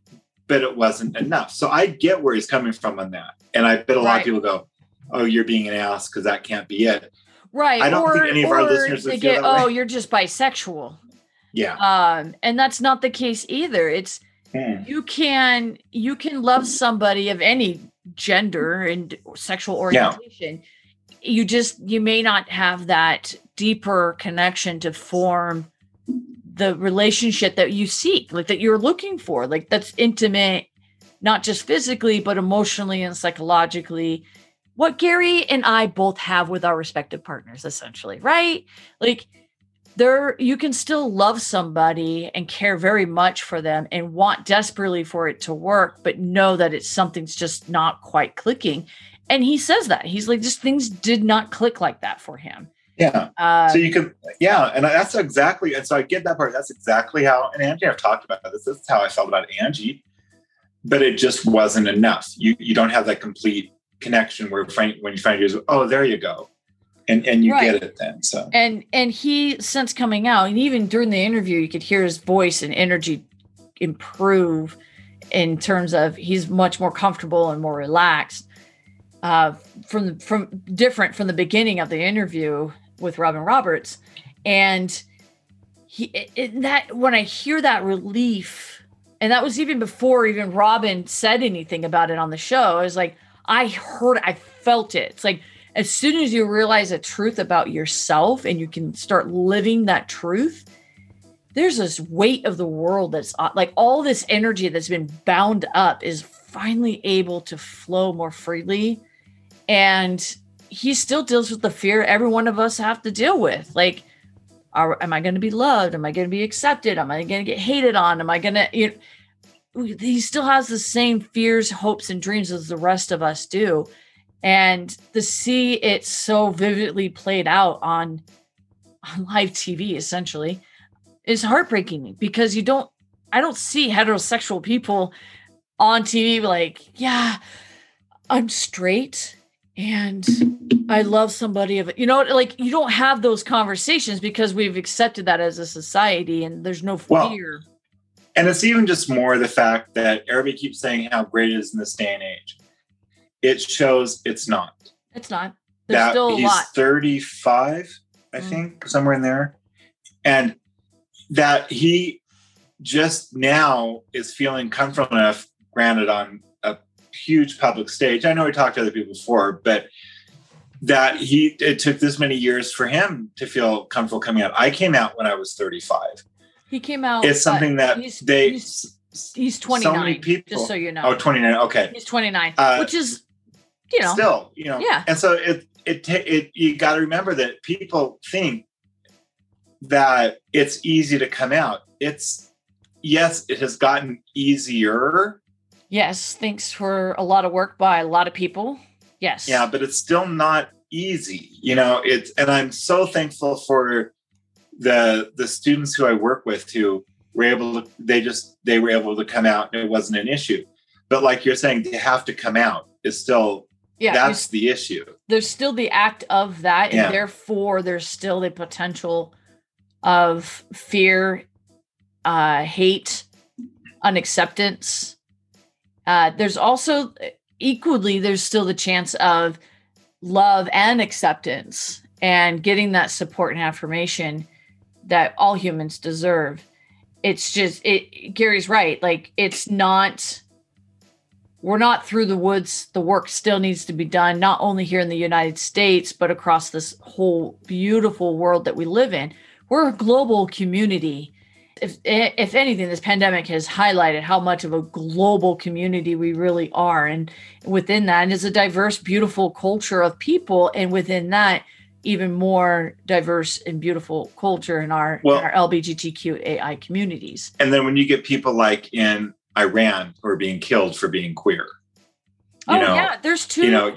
but it wasn't enough. So I get where he's coming from on that. And I bet a lot right. of people go, oh, you're being an ass because that can't be it.
Right.
I don't or, think any of our listeners would get,
oh, you're just bisexual.
Yeah.
Um, and that's not the case either. It's Hmm. You can you can love somebody of any gender and sexual orientation. Yeah. You just you may not have that deeper connection to form the relationship that you seek, like that you're looking for, like that's intimate, not just physically, but emotionally and psychologically. What Gary and I both have with our respective partners, essentially, right? Like there you can still love somebody and care very much for them and want desperately for it to work but know that it's something's just not quite clicking and he says that. He's like just things did not click like that for him.
Yeah. Uh, so you could yeah and that's exactly and so i get that part. That's exactly how and angie i've talked about this. This is how i felt about angie but it just wasn't enough. You you don't have that complete connection where Frank, when you find you oh there you go. And and you right. get it then so.
And and he since coming out and even during the interview you could hear his voice and energy improve in terms of he's much more comfortable and more relaxed uh, from from different from the beginning of the interview with Robin Roberts and he it, that when I hear that relief and that was even before even Robin said anything about it on the show I was like I heard I felt it it's like as soon as you realize a truth about yourself and you can start living that truth, there's this weight of the world that's uh, like all this energy that's been bound up is finally able to flow more freely. And he still deals with the fear every one of us have to deal with. Like, are, am I going to be loved? Am I going to be accepted? Am I going to get hated on? Am I going to, you know, he still has the same fears, hopes, and dreams as the rest of us do and to see it so vividly played out on on live TV essentially is heartbreaking because you don't I don't see heterosexual people on TV like, yeah, I'm straight and I love somebody of it. You know, like you don't have those conversations because we've accepted that as a society and there's no fear. Well,
and it's even just more the fact that everybody keeps saying how great it is in this day and age it shows it's not.
It's not. There's that still a
he's
lot.
35, I mm. think, somewhere in there. And that he just now is feeling comfortable enough, granted on huge public stage. I know we talked to other people before, but that he it took this many years for him to feel comfortable coming out. I came out when I was 35.
He came out.
It's something that
he's,
they
he's, he's 29. So many people. Just so you know. Oh,
29. Okay.
He's 29, uh, which is you know,
still, you know,
yeah.
And so it, it, it, you got to remember that people think that it's easy to come out. It's, yes, it has gotten easier.
Yes. Thanks for a lot of work by a lot of people. Yes.
Yeah. But it's still not easy, you know, it's, and I'm so thankful for the, the students who I work with who were able to, they just, they were able to come out and it wasn't an issue. But like you're saying, they have to come out is still yeah that's the issue
there's still the act of that and yeah. therefore there's still the potential of fear uh hate unacceptance uh there's also equally there's still the chance of love and acceptance and getting that support and affirmation that all humans deserve it's just it gary's right like it's not we're not through the woods. The work still needs to be done, not only here in the United States, but across this whole beautiful world that we live in. We're a global community. If, if anything, this pandemic has highlighted how much of a global community we really are. And within that is a diverse, beautiful culture of people. And within that, even more diverse and beautiful culture in our, well, in our LGBTQAI communities.
And then when you get people like in Iran who are being killed for being queer.
You oh know, yeah, there's two. You know,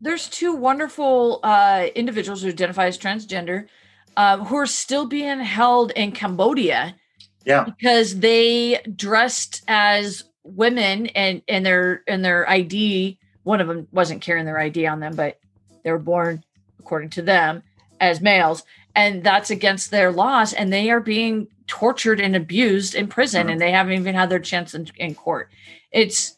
there's two wonderful uh, individuals who identify as transgender uh, who are still being held in Cambodia.
Yeah,
because they dressed as women and and their and their ID. One of them wasn't carrying their ID on them, but they were born according to them as males and that's against their laws and they are being tortured and abused in prison mm-hmm. and they haven't even had their chance in, in court it's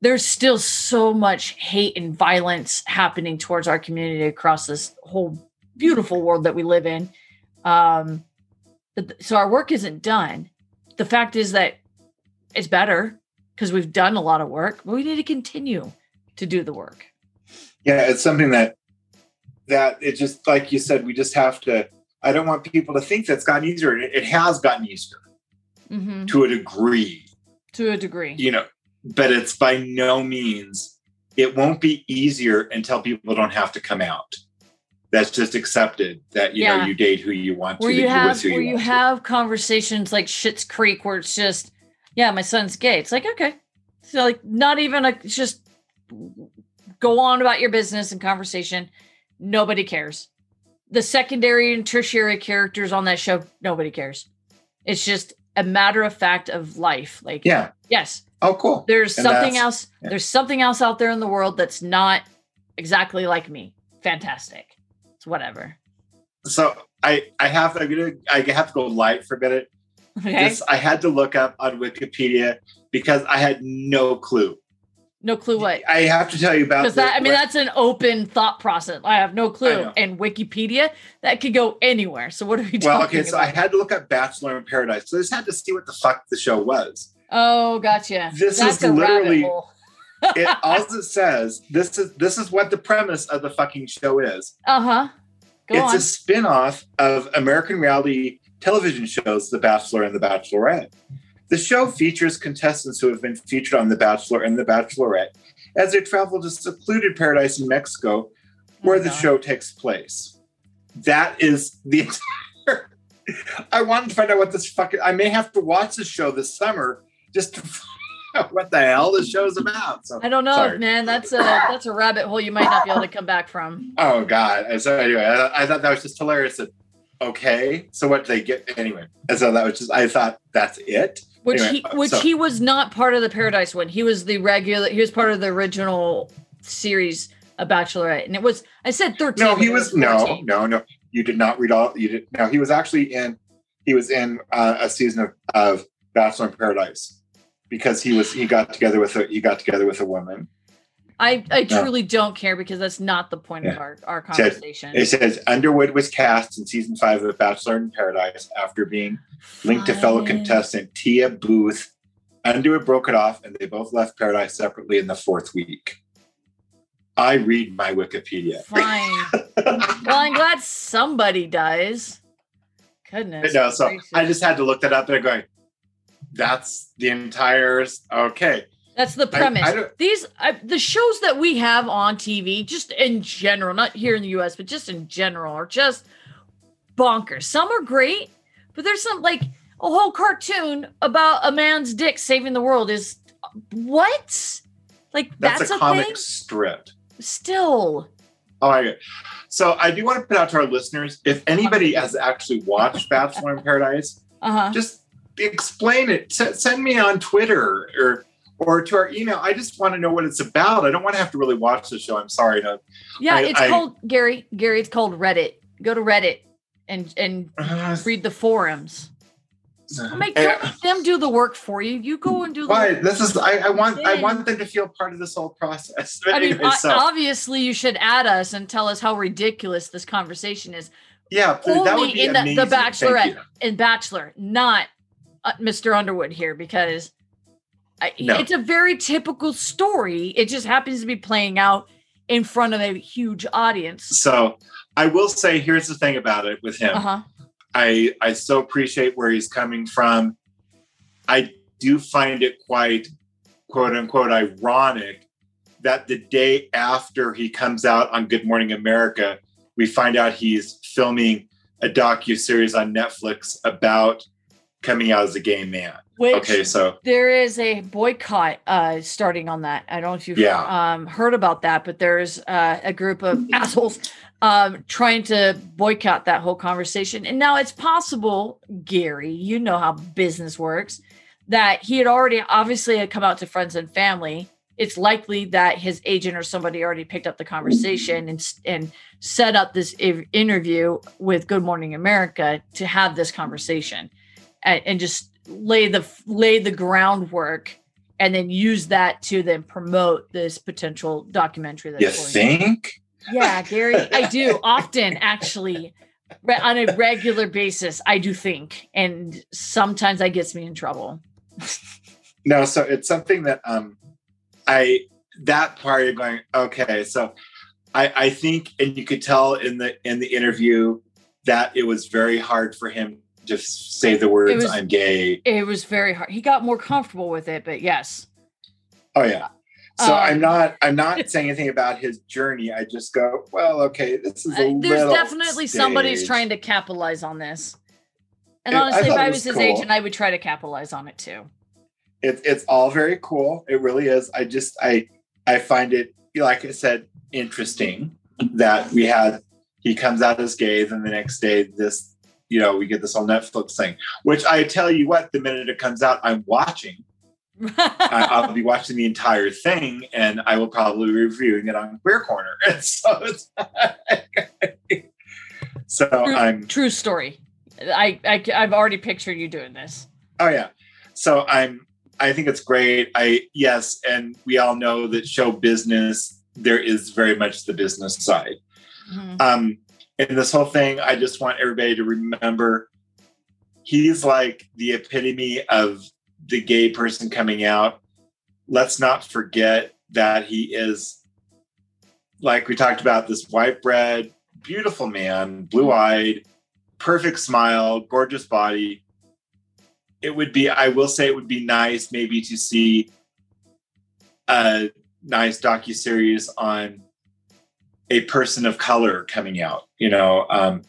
there's still so much hate and violence happening towards our community across this whole beautiful world that we live in um so our work isn't done. The fact is that it's better because we've done a lot of work but we need to continue to do the work.
Yeah it's something that that it just like you said we just have to i don't want people to think that's gotten easier. It, has gotten easier. Mm-hmm. to a degree.
To a degree.
You know but it's by no means it won't be easier until people don't have to come out that's just accepted that you
Yeah.
know you date who you want to,
where you have where you
want to.
conversations like Schitt's Creek where it's just, yeah, my son's gay. It's like okay, so like not even a just go on about your business and conversation. Nobody cares. The secondary and tertiary characters on that show, nobody cares. It's just a matter of fact of life. Like,
Yeah.
yes,
Oh, cool.
there's
And
something else.
yeah.
There's something else out there in the world that's not exactly like me. Fantastic. Whatever.
So I I have I'm gonna I have to go light for a minute.
Okay.
This I had to look up on Wikipedia because I had no clue.
no clue what.
I have to tell you about
Because that, I mean, that's an open thought process. I have no clue. And Wikipedia, that could go anywhere. So what are we
well, okay. So I had to look up Bachelor in Paradise. So I just had to see what the fuck the show was.
oh, gotcha.
This
That's
is literally- It all it says this is this is what the premise of the fucking show is.
Uh huh. Go
it's
on.
a spin-off of American reality television shows The Bachelor and The Bachelorette. The show features contestants who have been featured on The Bachelor and The Bachelorette as they travel to secluded paradise in Mexico, where
Oh,
the
God.
show takes place. That is the entire. I wanted to find out what this fucking. I may have to watch this show this summer just to what the hell this show's about. So,
I don't know,
sorry.
man. That's a that's a rabbit hole you might not be able to come back from.
Oh God! So anyway, I, I thought that was just hilarious. That okay, so what did they get anyway? And so that was just. I thought that's it.
Which
Anyway,
he which
so-
he was not part of the Paradise one. He was the regular. He was part of the original series of Bachelorette, and it was. I said thirteen.
No, he
it
was no, no, no. You did not read all. You did no. He was actually in. He was in uh, a season of, of Bachelor in Paradise because he was he got together with a he got together with a woman.
I I
No.
truly don't care because that's not the point of our our conversation.
It says Underwood was cast in season five of Bachelor in Paradise after being linked to fellow contestant Tia Booth. Underwood broke it off, and they both left Paradise separately in the fourth week. I read my Wikipedia.
Fine. well, I'm glad somebody does. Goodness.
no, so
gracious.
I just had to look that up and I'm going, that's the entire okay.
That's the premise.
I don't-
These I, the shows that we have on TV, just in general, not here in the U.S., but just in general, are just bonkers. Some are great, but there's some like a whole cartoon about a man's dick saving the world. Is what? Like
That's,
that's,
a,
a,
comic
thing.
strip.
Still,
Oh my god. So I do want to put out to our listeners, if anybody has actually watched Bachelor in Paradise,
uh huh.
just explain it. S- send me on Twitter or or to our email. I just want to know what it's about. I don't want to have to really watch the show. I'm sorry. No.
Yeah,
I-
it's
I-
called Gary. Gary, it's called Reddit. Go to Reddit and and read the forums. Make, don't make them do the work for you. You go and do the
Why? This is I, I want I want them to feel part of this whole process. But
I mean,
anyway, so
obviously, you should add us and tell us how ridiculous this conversation is.
yeah, please, that would be
in the- the Bachelorette. In Bachelor, not uh, Mr. Underwood here, because I,
No.
it's a very typical story. It just happens to be playing out in front of a huge audience.
So I will say, here's the thing about it with him.
Uh huh.
I I so appreciate where he's coming from. I do find it quite quote unquote ironic that the day after he comes out on Good Morning America, we find out he's filming a docu series on Netflix about coming out as a gay man.
Which
Okay, so
there is a boycott uh, starting on that. I don't know if you've
Yeah.
um, heard about that, but there's uh, a group of assholes um, trying to boycott that whole conversation. And now it's possible, Gary, you know how business works, that he had already obviously had come out to friends and family. It's likely that his agent or somebody already picked up the conversation and and set up this interview with Good Morning America to have this conversation and, and just lay the lay the groundwork and then use that to then promote this potential documentary that's
you think?
Yeah, Gary, I do often actually on a regular basis. I do think, and sometimes that gets me in trouble.
No, so it's something that um I that part you're going, okay, so I I think and you could tell in the in the interview that it was very hard for him to say the words
was-
I'm gay.
It was very hard. He got more comfortable with it, but yes,
Oh yeah. So
Um,
I'm not I'm not saying anything about his journey. I just go, well, okay, this is a
there's
little
definitely somebody's trying to capitalize on this. And
It- I
honestly, if I
was
was his
cool.
agent, I would try to capitalize on it too.
It, it's all very cool. It really is. I just I I find it like I said interesting that we had he comes out as gay, then the next day this you know we get this whole Netflix thing. Which I tell you what, the minute it comes out, I'm watching. I, I'll be watching the entire thing, and I will probably be reviewing it on Queer Corner. And so it's so
true,
I'm
true story. I, I I've already pictured you doing this.
Oh yeah. So I'm I think it's great. I yes, and we all know that show business, there is very much the business side.
Mhm.
Um in this whole thing, I just want everybody to remember he's like the epitome of the gay person coming out. Let's not forget that he is like we talked about this white bread, beautiful man, blue-eyed, perfect smile, gorgeous body it would be i will say it would be nice maybe to see a nice docu-series on a person of color coming out you know um,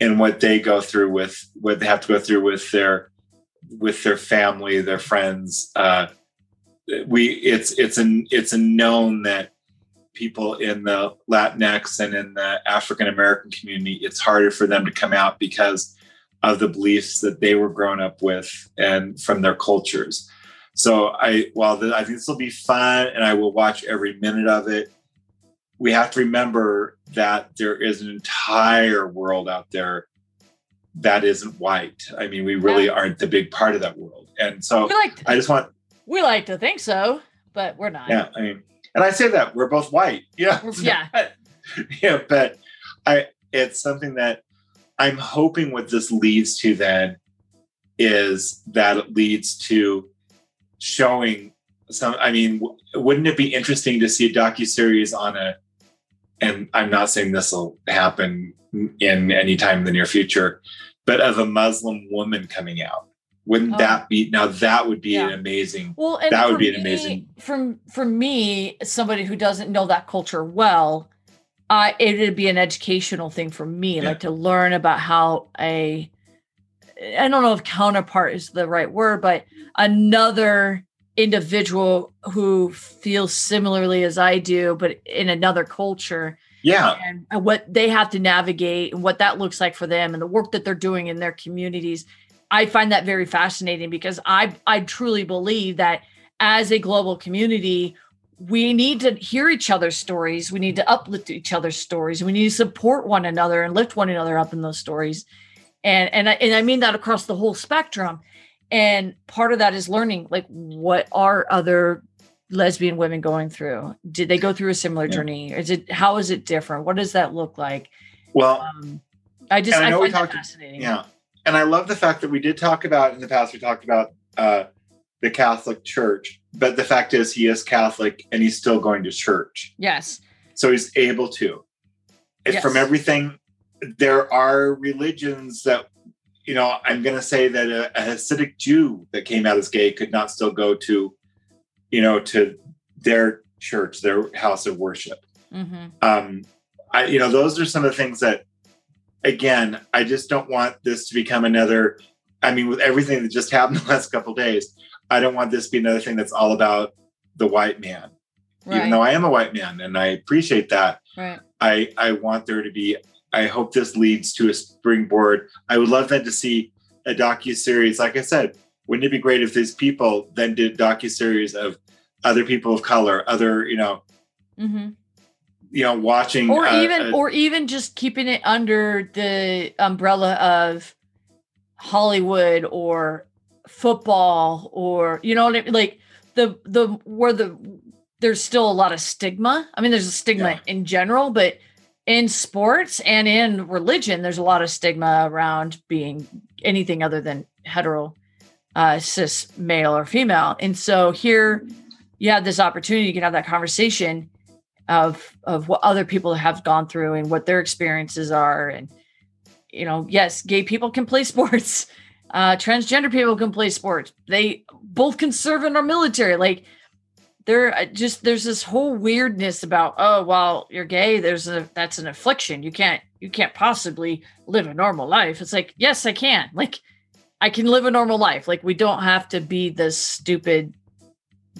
and what they go through with what they have to go through with their with their family their friends uh, we it's it's a it's a known that people in the latinx and in the african american community it's harder for them to come out because of the beliefs that they were grown up with and from their cultures. So I, while the, I think this will be fun and I will watch every minute of it, we have to remember that there is an entire world out there that isn't white. I mean, we really
Yeah.
aren't the big part of that world. And so
We like
I just want,
we like to think so, but we're not.
yeah, I mean, and I say that we're both white. Yeah.
Yeah.
yeah. But I, it's something that I'm hoping what this leads to then is that it leads to showing some. I mean, wouldn't it be interesting to see a docu series on a? And I'm not saying this will happen in any time in the near future, but of a Muslim woman coming out. Wouldn't
Oh.
that be now? That would be an amazing.
Well, and
That would be an
me-
amazing-
From for me, somebody who doesn't know that culture well, I it would be an educational thing for me,
Yeah.
like to learn about how a I don't know if counterpart is the right word, but another individual who feels similarly as I do, but in another culture,
Yeah,
and what they have to navigate and what that looks like for them and the work that they're doing in their communities i find that very fascinating because i i truly believe that as a global community we need to hear each other's stories. We need to uplift each other's stories. We need to support one another and lift one another up in those stories. And and I, and I mean that across the whole spectrum and part of that is learning like what are other lesbian women going through did they go through a similar
Yeah.
journey is it how is it different what does that look like
well,
um i just
I
i,
know we talked-
fascinating
Yeah. And I love the fact that we did talk about in the past, we talked about uh, the Catholic Church, but the fact is he is Catholic and he's still going to church.
yes
So he's able to.
Yes.
From everything, there are religions that, you know, I'm going to say that a, a Hasidic Jew that came out as gay could not still go to, you know, to their church, their house of worship.
Hmm
um i you know those are some of the things that again i just don't want this to become another i mean with everything that just happened the last couple days i don't want this to be another thing that's all about the white man. Even though i am a white man and i appreciate that
right.
I i want there to be i hope this leads to a springboard i would love then to see a docu-series like i said wouldn't it be great if these people then did docu-series of other people of color other you know
hmm
you know watching
or
uh,
even
uh,
or even just keeping it under the umbrella of hollywood or football or you know what I mean? like the the where the there's still a lot of stigma i mean there's a stigma
Yeah.
in general but in sports and in religion there's a lot of stigma around being anything other than hetero uh cis male or female. And so here you have this opportunity you can have that conversation of of what other people have gone through and what their experiences are. And you know yes gay people can play sports. Uh transgender people can play sports. They both can serve in our military. Like there uh, just there's this whole weirdness about oh well you're gay there's a that's an affliction. You can't you can't possibly live a normal life. It's like yes i can. Like i can live a normal life. Like we don't have to be this stupid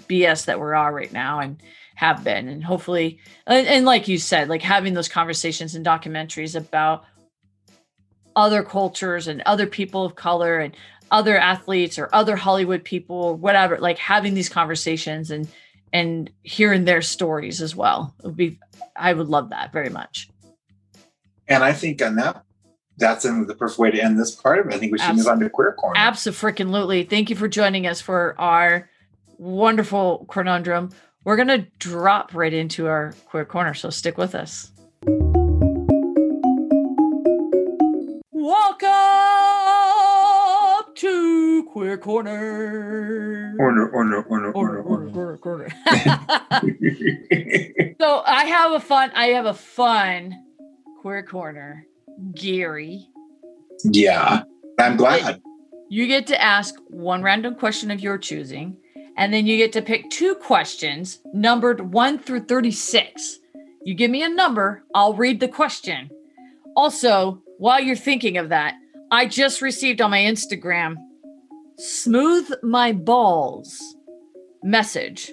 bs that we're all right now and have been. And hopefully and, and like you said like having those conversations and documentaries about other cultures and other people of color and other athletes or other hollywood people or whatever like having these conversations and and hearing their stories as well. It would be i would love that very much.
And I think on that, that's in the perfect way to end this part of it. I think we should move on to queer corner.
absolutely. Thank you for joining us for our wonderful conundrum. We're going to drop right into our queer corner so stick with us. Welcome to queer corner
Corner, corner, corner,
corner,
corner,
corner, corner, corner.
corner.
so I have a fun, I have a fun queer corner. Gary,
yeah, I'm glad.
you get to ask one random question of your choosing, and then you get to pick two questions numbered one through 36. You give me a number, I'll read the question. Also, while you're thinking of that, I just received on my Instagram smooth my balls message.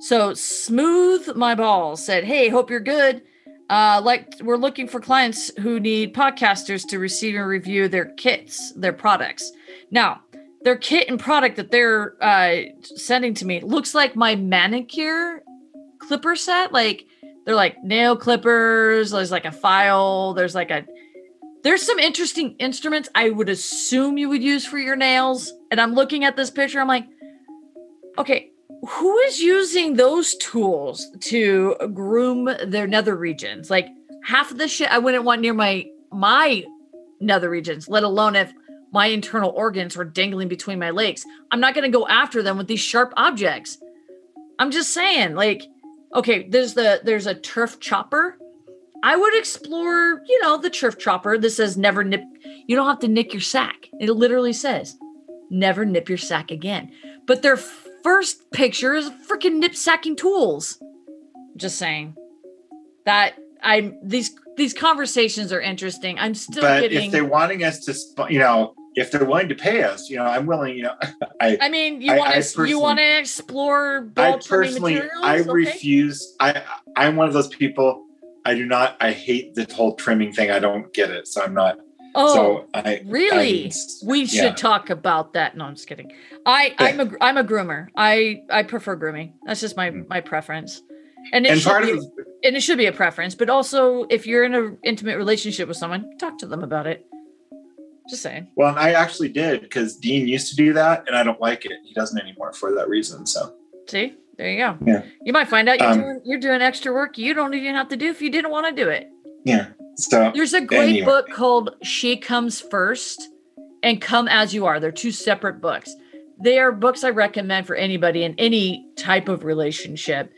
So smooth my balls said, "Hey, hope you're good. Uh, like we're looking for clients who need podcasters to receive and review their kits, their products. Now, their kit and product that they're uh, sending to me looks like my manicure clipper set. Like they're like nail clippers. There's like a file. There's like a there's some interesting instruments I would assume you would use for your nails. And I'm looking at this picture. I'm like, okay, who is using those tools to groom their nether regions? Like half of the shit I wouldn't want near my my nether regions, let alone if my internal organs were dangling between my legs. I'm not going to go after them with these sharp objects. I'm just saying, like, okay, there's the there's a turf chopper. I would explore, you know, the turf chopper. This says never nip. You don't have to nick your sack. It literally says never nip your sack again. But their first picture is freaking nip sacking tools. Just saying that I'm these these conversations are interesting. I'm still
but
getting.
if they're wanting us to, you know, if they're willing to pay us, you know, I'm willing. You know, I,
I mean, you want to you want to explore
I
trimming
personally,
materials?
I
Okay.
refuse. I, I'm one of those people. I do not. I hate the whole trimming thing. I don't get it. So I'm not.
Oh,
so I
really?
I'm-
we should
yeah.
talk about that. No, I'm just kidding. I I'm a I'm a groomer. I I prefer grooming. That's just my
Mm.
my preference. And it
and
should
part
be,
of
and it should be a preference, but also if you're in an intimate relationship with someone, talk to them about it. Just saying.
well, and I actually did because Dean used to do that, and I don't like it. He doesn't anymore for that reason. So
See, there you go.
Yeah.
You might find out you're
Um,
doing you're doing extra work you don't even have to do if you didn't want to do it.
yeah. So
There's a great
Anyway.
book called She Comes First and Come As You Are. They're two separate books. They are books I recommend for anybody in any type of relationship.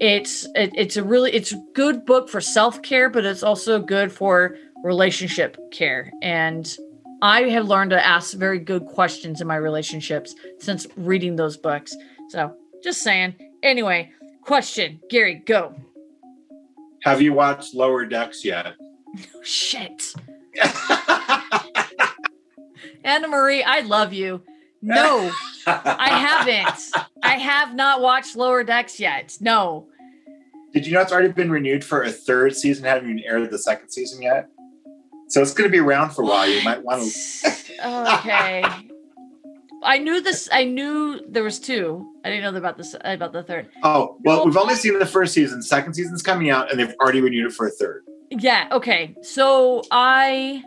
It's it, it's a really it's a good book for self-care, but it's also good for relationship care. And I have learned to ask very good questions in my relationships since reading those books. So just saying. Anyway, question, Gary, go.
have you watched Lower Decks yet?
Shit. Anna Marie, I love you. No, I haven't. I have not watched Lower Decks yet. No.
Did you know it's already been renewed for a third season? Haven't even aired the second season yet. So it's going to be around for a while. You might want to.
Oh, okay. I knew this. I knew there was two. I didn't know about this about the third.
Oh well,
No,
we've only seen the first season. Second season's coming out, and they've already renewed it for a third.
Yeah. Okay. So I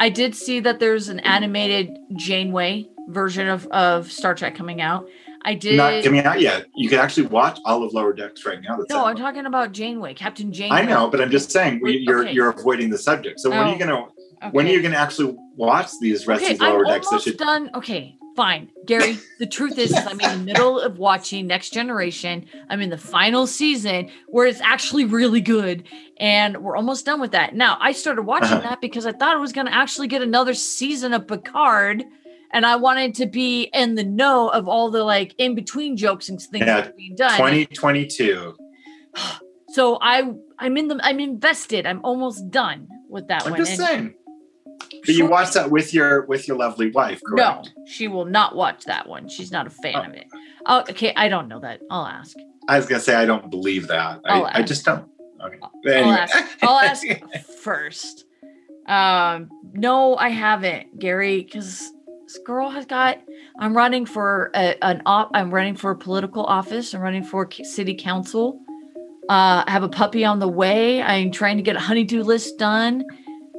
I did see that there's an animated Janeway version of of Star Trek coming out. I did.
Not coming out yet. You can actually watch all of Lower Decks right now. That's
no. I'm talking about Janeway, Captain Janeway.
I know, but I'm just saying we, you're
okay.
you're avoiding the subject. So when are
Oh,
you gonna when are you gonna actually watch these rest
Okay,
of the Lower
I'm
Decks?
Almost
should,
done. Okay, fine, Gary. The truth is, is, I'm in the middle of watching Next Generation. I'm in the final season where it's actually really good, and we're almost done with that. Now, I started watching
Uh-huh.
that because I thought I was going to actually get another season of Picard and I wanted to be in the know of all the like in between jokes and things
Yeah,
that are being done.
2022.
So I I'm in the I'm invested. I'm almost done with that
I'm
one.
just
And
saying. But you watch that with your with your lovely wife,
No, she will not watch that one. She's not a fan
Oh.
of it. Oh, okay, I don't know that. I'll ask.
I was gonna say I don't believe that. I, I just don't. Okay. But
I'll ask. I'll ask first. Um, no, I haven't, Gary, because this girl has got. I'm running for a, an op. I'm running for a political office. I'm running for city council. Uh, I have a puppy on the way. I'm trying to get a honeydew list done.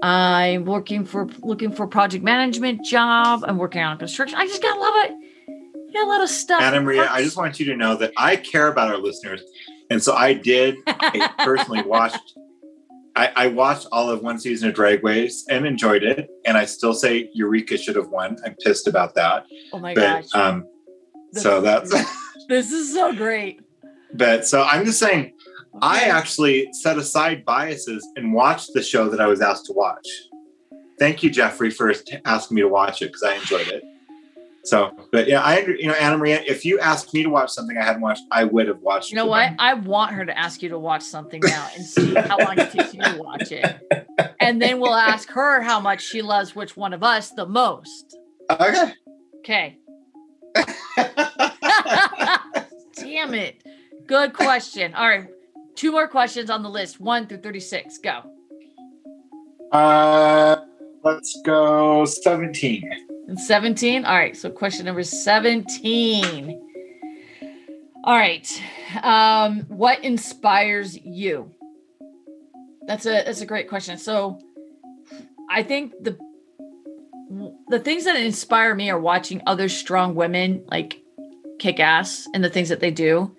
I'm working for looking for a project management job. I'm working on construction. I just got a lot of got a lot of stuff.
Anna Maria, I just want you to know that I care about our listeners, and so I did. I personally watched. I, I watched all of one season of Drag Race and enjoyed it, and I still say Eureka should have won. I'm pissed about that,
oh my
but
gosh,
um, so that's.
this is so great.
but so I'm just saying, I actually set aside biases and watched the show that I was asked to watch. Thank you, Jeffrey, for asking me to watch it because I enjoyed it. So, but yeah, I, you know, Anna Maria, if you asked me to watch something I hadn't watched, I would have watched.
You know what? I want her to ask you to watch something now and see how long it takes you to watch it. And then we'll ask her how much she loves which one of us the most.
Okay.
Okay. Damn it. Good question. All right. Two more questions on the list. One through 36. Go.
uh, let's go 17.
And 17. All right. So question number 17. All right. Um, what inspires you? That's a that's a great question. So I think the the things that inspire me are watching other strong women like kick ass and the things that they do.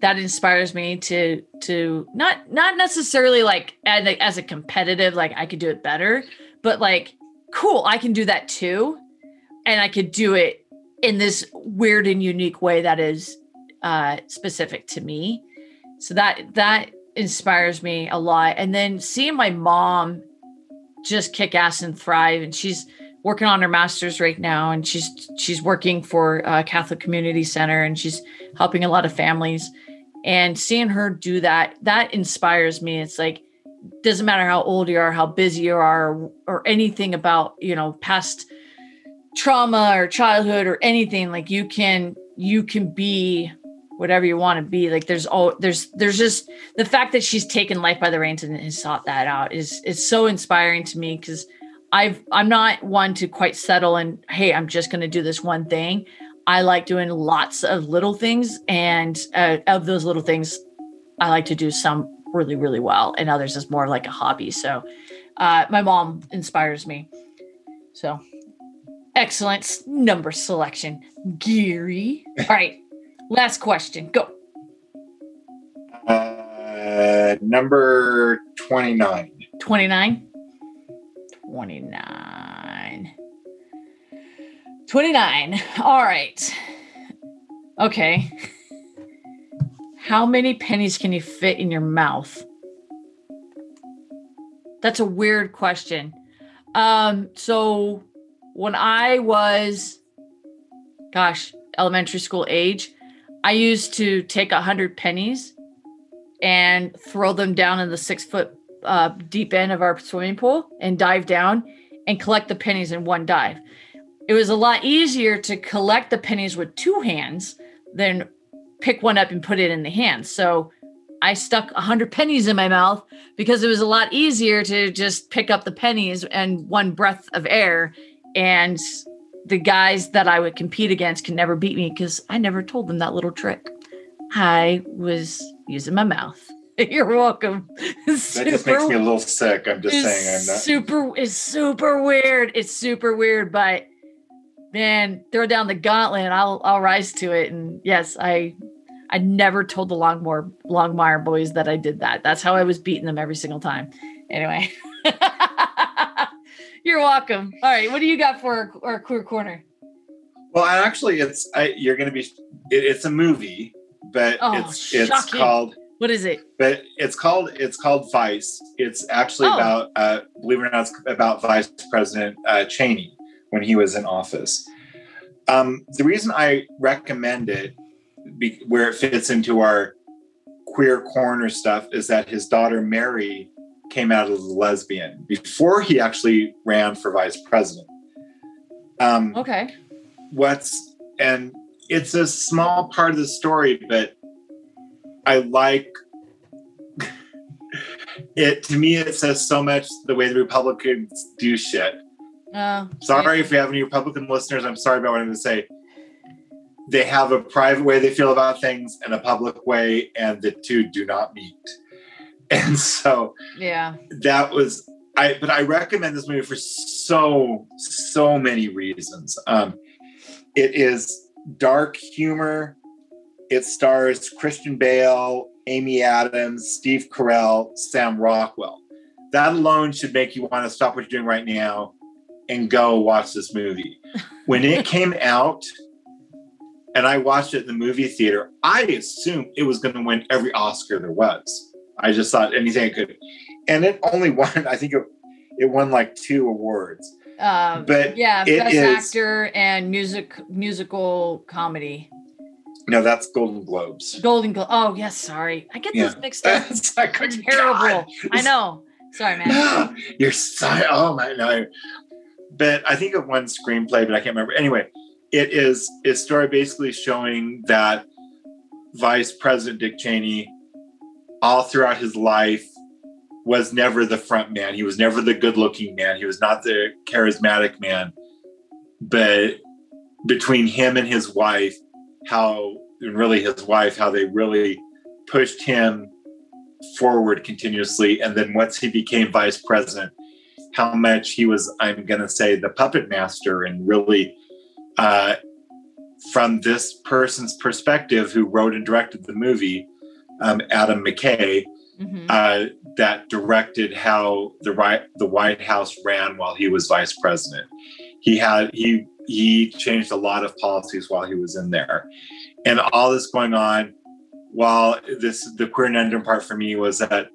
That inspires me to to not not necessarily like as a, as a competitive like I could do it better, but like cool, I can do that too, and I could do it in this weird and unique way that is uh, specific to me. So that that inspires me a lot. And then seeing my mom just kick ass and thrive, and she's working on her master's right now, and she's she's working for uh, Catholic Community Center, and she's helping a lot of families. And seeing her do that, that inspires me. It's like doesn't matter how old you are, how busy you are, or, anything about you know past trauma or childhood or anything. Like you can you can be whatever you want to be like there's all there's there's just the fact that she's taken life by the reins and has sought that out is is so inspiring to me because i've i'm not one to quite settle and hey i'm just going to do this one thing i like doing lots of little things and uh, of those little things i like to do some really really well and others is more like a hobby so uh, my mom inspires me so excellent number selection Gary all right Last question. Go.
Uh, number 29.
29. 29. 29. All right. Okay. How many pennies can you fit in your mouth? That's a weird question. Um, so when I was, gosh, elementary school age, I used to take a hundred pennies and throw them down in the six foot uh, deep end of our swimming pool and dive down and collect the pennies in one dive. It was a lot easier to collect the pennies with two hands than pick one up and put it in the hand. So I stuck a hundred pennies in my mouth because it was a lot easier to just pick up the pennies and one breath of air. And the guys that I would compete against can never beat me because I never told them that little trick. I was using my mouth. You're welcome.
That just makes me a little sick. I'm just saying I'm not.
super is super weird. It's super weird, but man, throw down the gauntlet and I'll I'll rise to it. And yes, I I never told the Longmore Longmire boys that I did that. That's how I was beating them every single time. Anyway. You're welcome. All right, what do you got for our, queer corner?
Well, actually, it's I, you're going to be. It, it's a movie, but
Oh,
it's it's
shocking.
called.
What is it?
But it's called it's called Vice. It's actually
Oh.
about uh, believe it or not, it's about Vice President uh, Cheney, when he was in office. Um, the reason I recommend it, be, where it fits into our queer corner stuff, is that his daughter Mary came out as a lesbian before he actually ran for vice president. Um,
Okay.
what's and it's a small part of the story but i like it to me it says so much the way the republicans do shit
Uh,
sorry if we have any republican listeners i'm sorry about what i'm going to say they have a private way they feel about things and a public way and the two do not meet and so
Yeah.
that was I but I recommend this movie for so so many reasons. Um it is dark humor. It stars Christian Bale, Amy Adams, Steve Carell, Sam Rockwell. That alone should make you want to stop what you're doing right now and go watch this movie. When it came out and I watched it in the movie theater, I assumed it was going to win every Oscar there was. I just thought anything it could. And it only won, I think it, it won like two awards.
Um,
But
yeah, best
is-
actor and music musical comedy.
No, that's Golden Globes.
Golden Globe. Oh yes, sorry, I get
Yeah.
those mixed up.
It's like, God.
terrible. I know. Sorry, man.
You're so, oh my no. But I think of one screenplay, but I can't remember. Anyway, it is a story basically showing that Vice President Dick Cheney, all throughout his life, was never the front man. He was never the good looking man. He was not the charismatic man. But between him and his wife, how and really his wife, how they really pushed him forward continuously. And then once he became vice president, how much he was, I'm going to say, the puppet master and really, uh, from this person's perspective, who wrote and directed the movie, um, Adam McKay,
Mhm.
uh, that directed how the right the White House ran while he was vice president. He had he he changed a lot of policies while he was in there, and all this going on. While this the queer conundrum part for me was that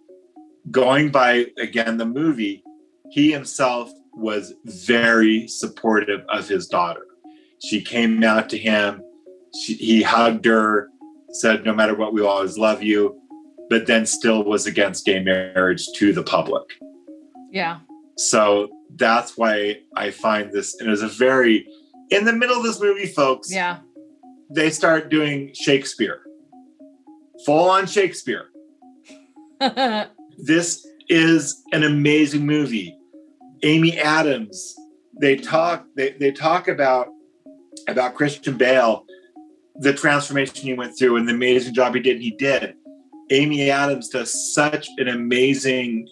going by again the movie, he himself was very supportive of his daughter. She came out to him. She, he hugged her, said, "No matter what, we always love you." but then still was against gay marriage to the public.
Yeah.
So that's why I find this, and it was a very, in the middle of this movie, folks,
Yeah.
they start doing Shakespeare, full on Shakespeare. This is an amazing movie. Amy Adams, they talk, they, they talk about, about Christian Bale, the transformation he went through and the amazing job he did. He did. Amy Adams does such an amazing,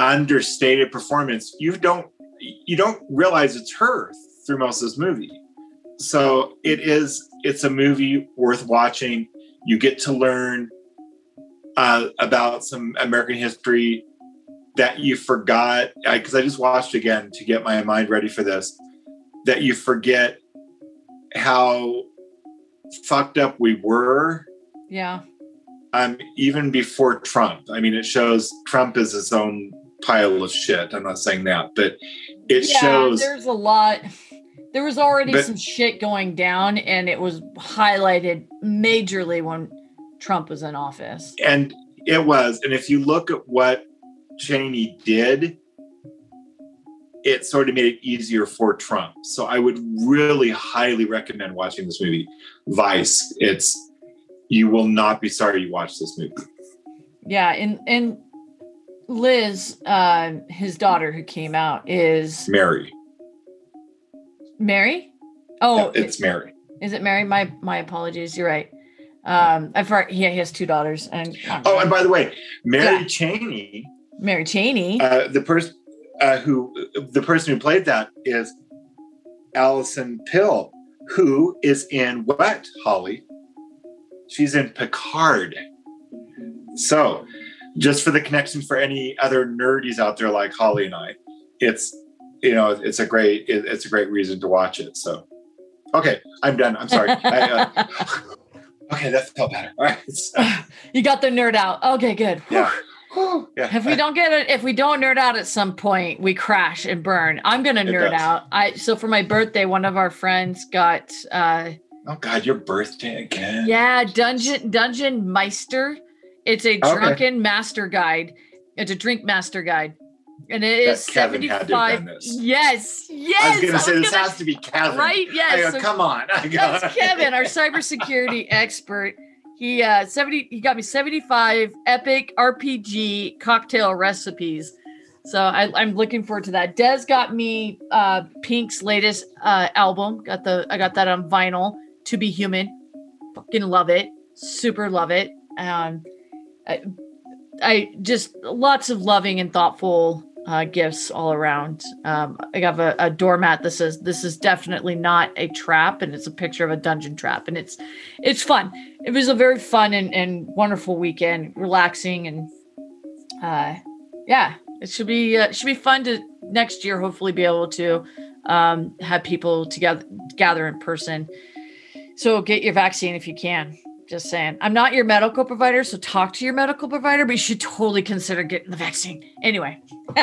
understated performance. You don't you don't realize it's her through most of this movie. So it is it's a movie worth watching. You get to learn uh, about some American history that you forgot because I, I just watched again to get my mind ready for this. That you forget how fucked up we were
yeah.
um, even before Trump. I mean, it shows Trump is his own pile of shit. I'm not saying that, but it
yeah,
shows.
there's a lot. There was already
But-
some shit going down, and it was highlighted majorly when Trump was in office.
And it was. And if you look at what Cheney did, it sort of made it easier for Trump. So I would really highly recommend watching this movie, Vice. It's you will not be sorry you watched this movie.
Yeah, and and Liz, uh, his daughter who came out is
Mary.
Mary. Oh,
it's Mary.
is it Mary? My my apologies. You're right. Um, I've heard, yeah, he has two daughters, and
Oh, and by the way, Mary
Yeah.
Cheney
Mary Cheney.
uh, the person uh, who the person who played that is Allison Pill, who is in what Holly? She's in Picard. So, just for the connection for any other nerdies out there like Holly and I, it's you know it's a great it, it's a great reason to watch it. So, okay, I'm done. I'm sorry. I, uh, okay, that felt better. All right.
You got the nerd out. Okay, good.
yeah. yeah.
If we don't get it, if we don't nerd out at some point, we crash and burn. I'm gonna nerd out. I so for my birthday, one of our friends got uh
oh God, your birthday again.
yeah, Dungeon Dungeon Meister. It's a
Okay.
drunken master guide. It's a drink master guide. And it
That
is
Kevin had to have
75.
done.
Yes, yes.
I was gonna say this
gonna-
has to be Kevin.
right. Yes.
go,
so
come on. I go,
that's Kevin, our cybersecurity expert. He uh 70 he got me 75 epic RPG cocktail recipes. So I, I'm looking forward to that. Des got me uh Pink's latest uh album. Got the I got that on vinyl. To be human. Fucking love it. Super love it. Um I, I just lots of loving and thoughtful uh, gifts all around. Um, I have a, a doormat that says this is definitely not a trap, and it's a picture of a dungeon trap, and it's it's fun. It was a very fun and, and wonderful weekend, relaxing, and uh, yeah, it should be uh, should be fun to next year. Hopefully, be able to um, have people together gather in person. So get your vaccine if you can. Just saying. I'm not your medical provider, so talk to your medical provider, but you should totally consider getting the vaccine. Anyway.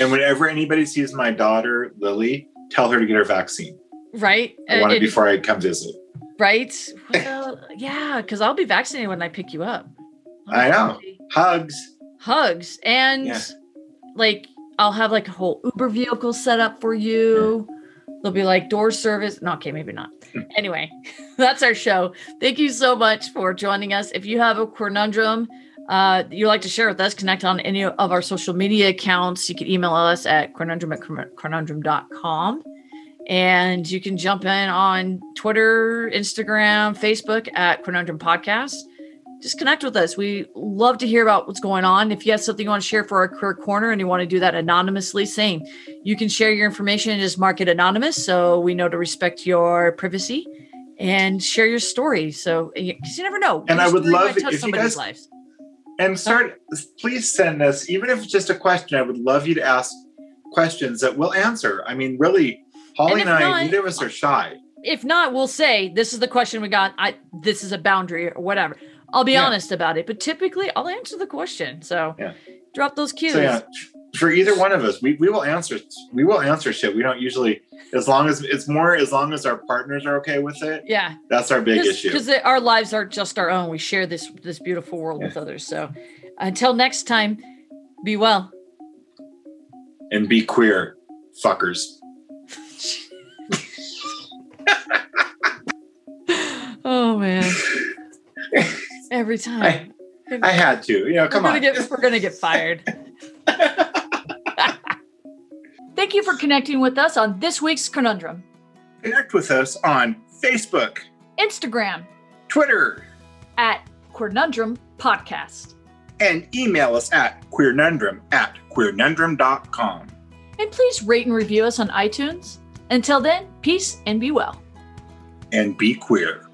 And whenever anybody sees my daughter Lily, tell her to get her vaccine.
right?
I want it before I come visit.
right? Well, yeah, because I'll be vaccinated when I pick you up.
I know. Hugs.
Hugs and
Yeah.
like I'll have like a whole Uber vehicle set up for you. There'll be like door service. No, okay, maybe not. anyway, that's our show. Thank you so much for joining us. If you have a conundrum uh, you'd like to share with us, connect on any of our social media accounts. You can email us at queernundrum at queernundrum.com. And you can jump in on Twitter, Instagram, Facebook at Queernundrum Podcast. Just connect with us. We love to hear about what's going on. If you have something you want to share for our career corner and you want to do that anonymously, same. You can share your information and just mark it anonymous so we know to respect your privacy and share your story. So, eh, because you never know.
And
Your
I would love
might
it
touch
if you
somebody's
guys-
lives.
And start, please send us, even if it's just a question, I would love you to ask questions that we'll answer. I mean, really, Holly
And
and, I,
not-
neither of us are shy.
if not, we'll say this is the question we got. I this is a boundary or whatever. I'll be
Yeah.
honest about it, but typically I'll answer the question. So
Yeah.
drop those cues.
So yeah, for either one of us, we, we will answer. We will answer shit. We don't usually, as long as it's more, as long as our partners are okay with it.
yeah,
That's our big issue.
because our lives aren't just our own. We share this this beautiful world
Yeah.
with others. So until next time, be well.
And be queer, fuckers.
oh man, every time
I had to. You know, come
we're gonna
on.
get we're gonna get fired. Thank you for connecting with us on this week's conundrum.
Connect with us on Facebook,
Instagram
Twitter,
at Queernundrum Podcast.
and email us at queernundrum at queernundrum.com.
And please rate and review us on iTunes. Until then, peace and be well.
And be queer.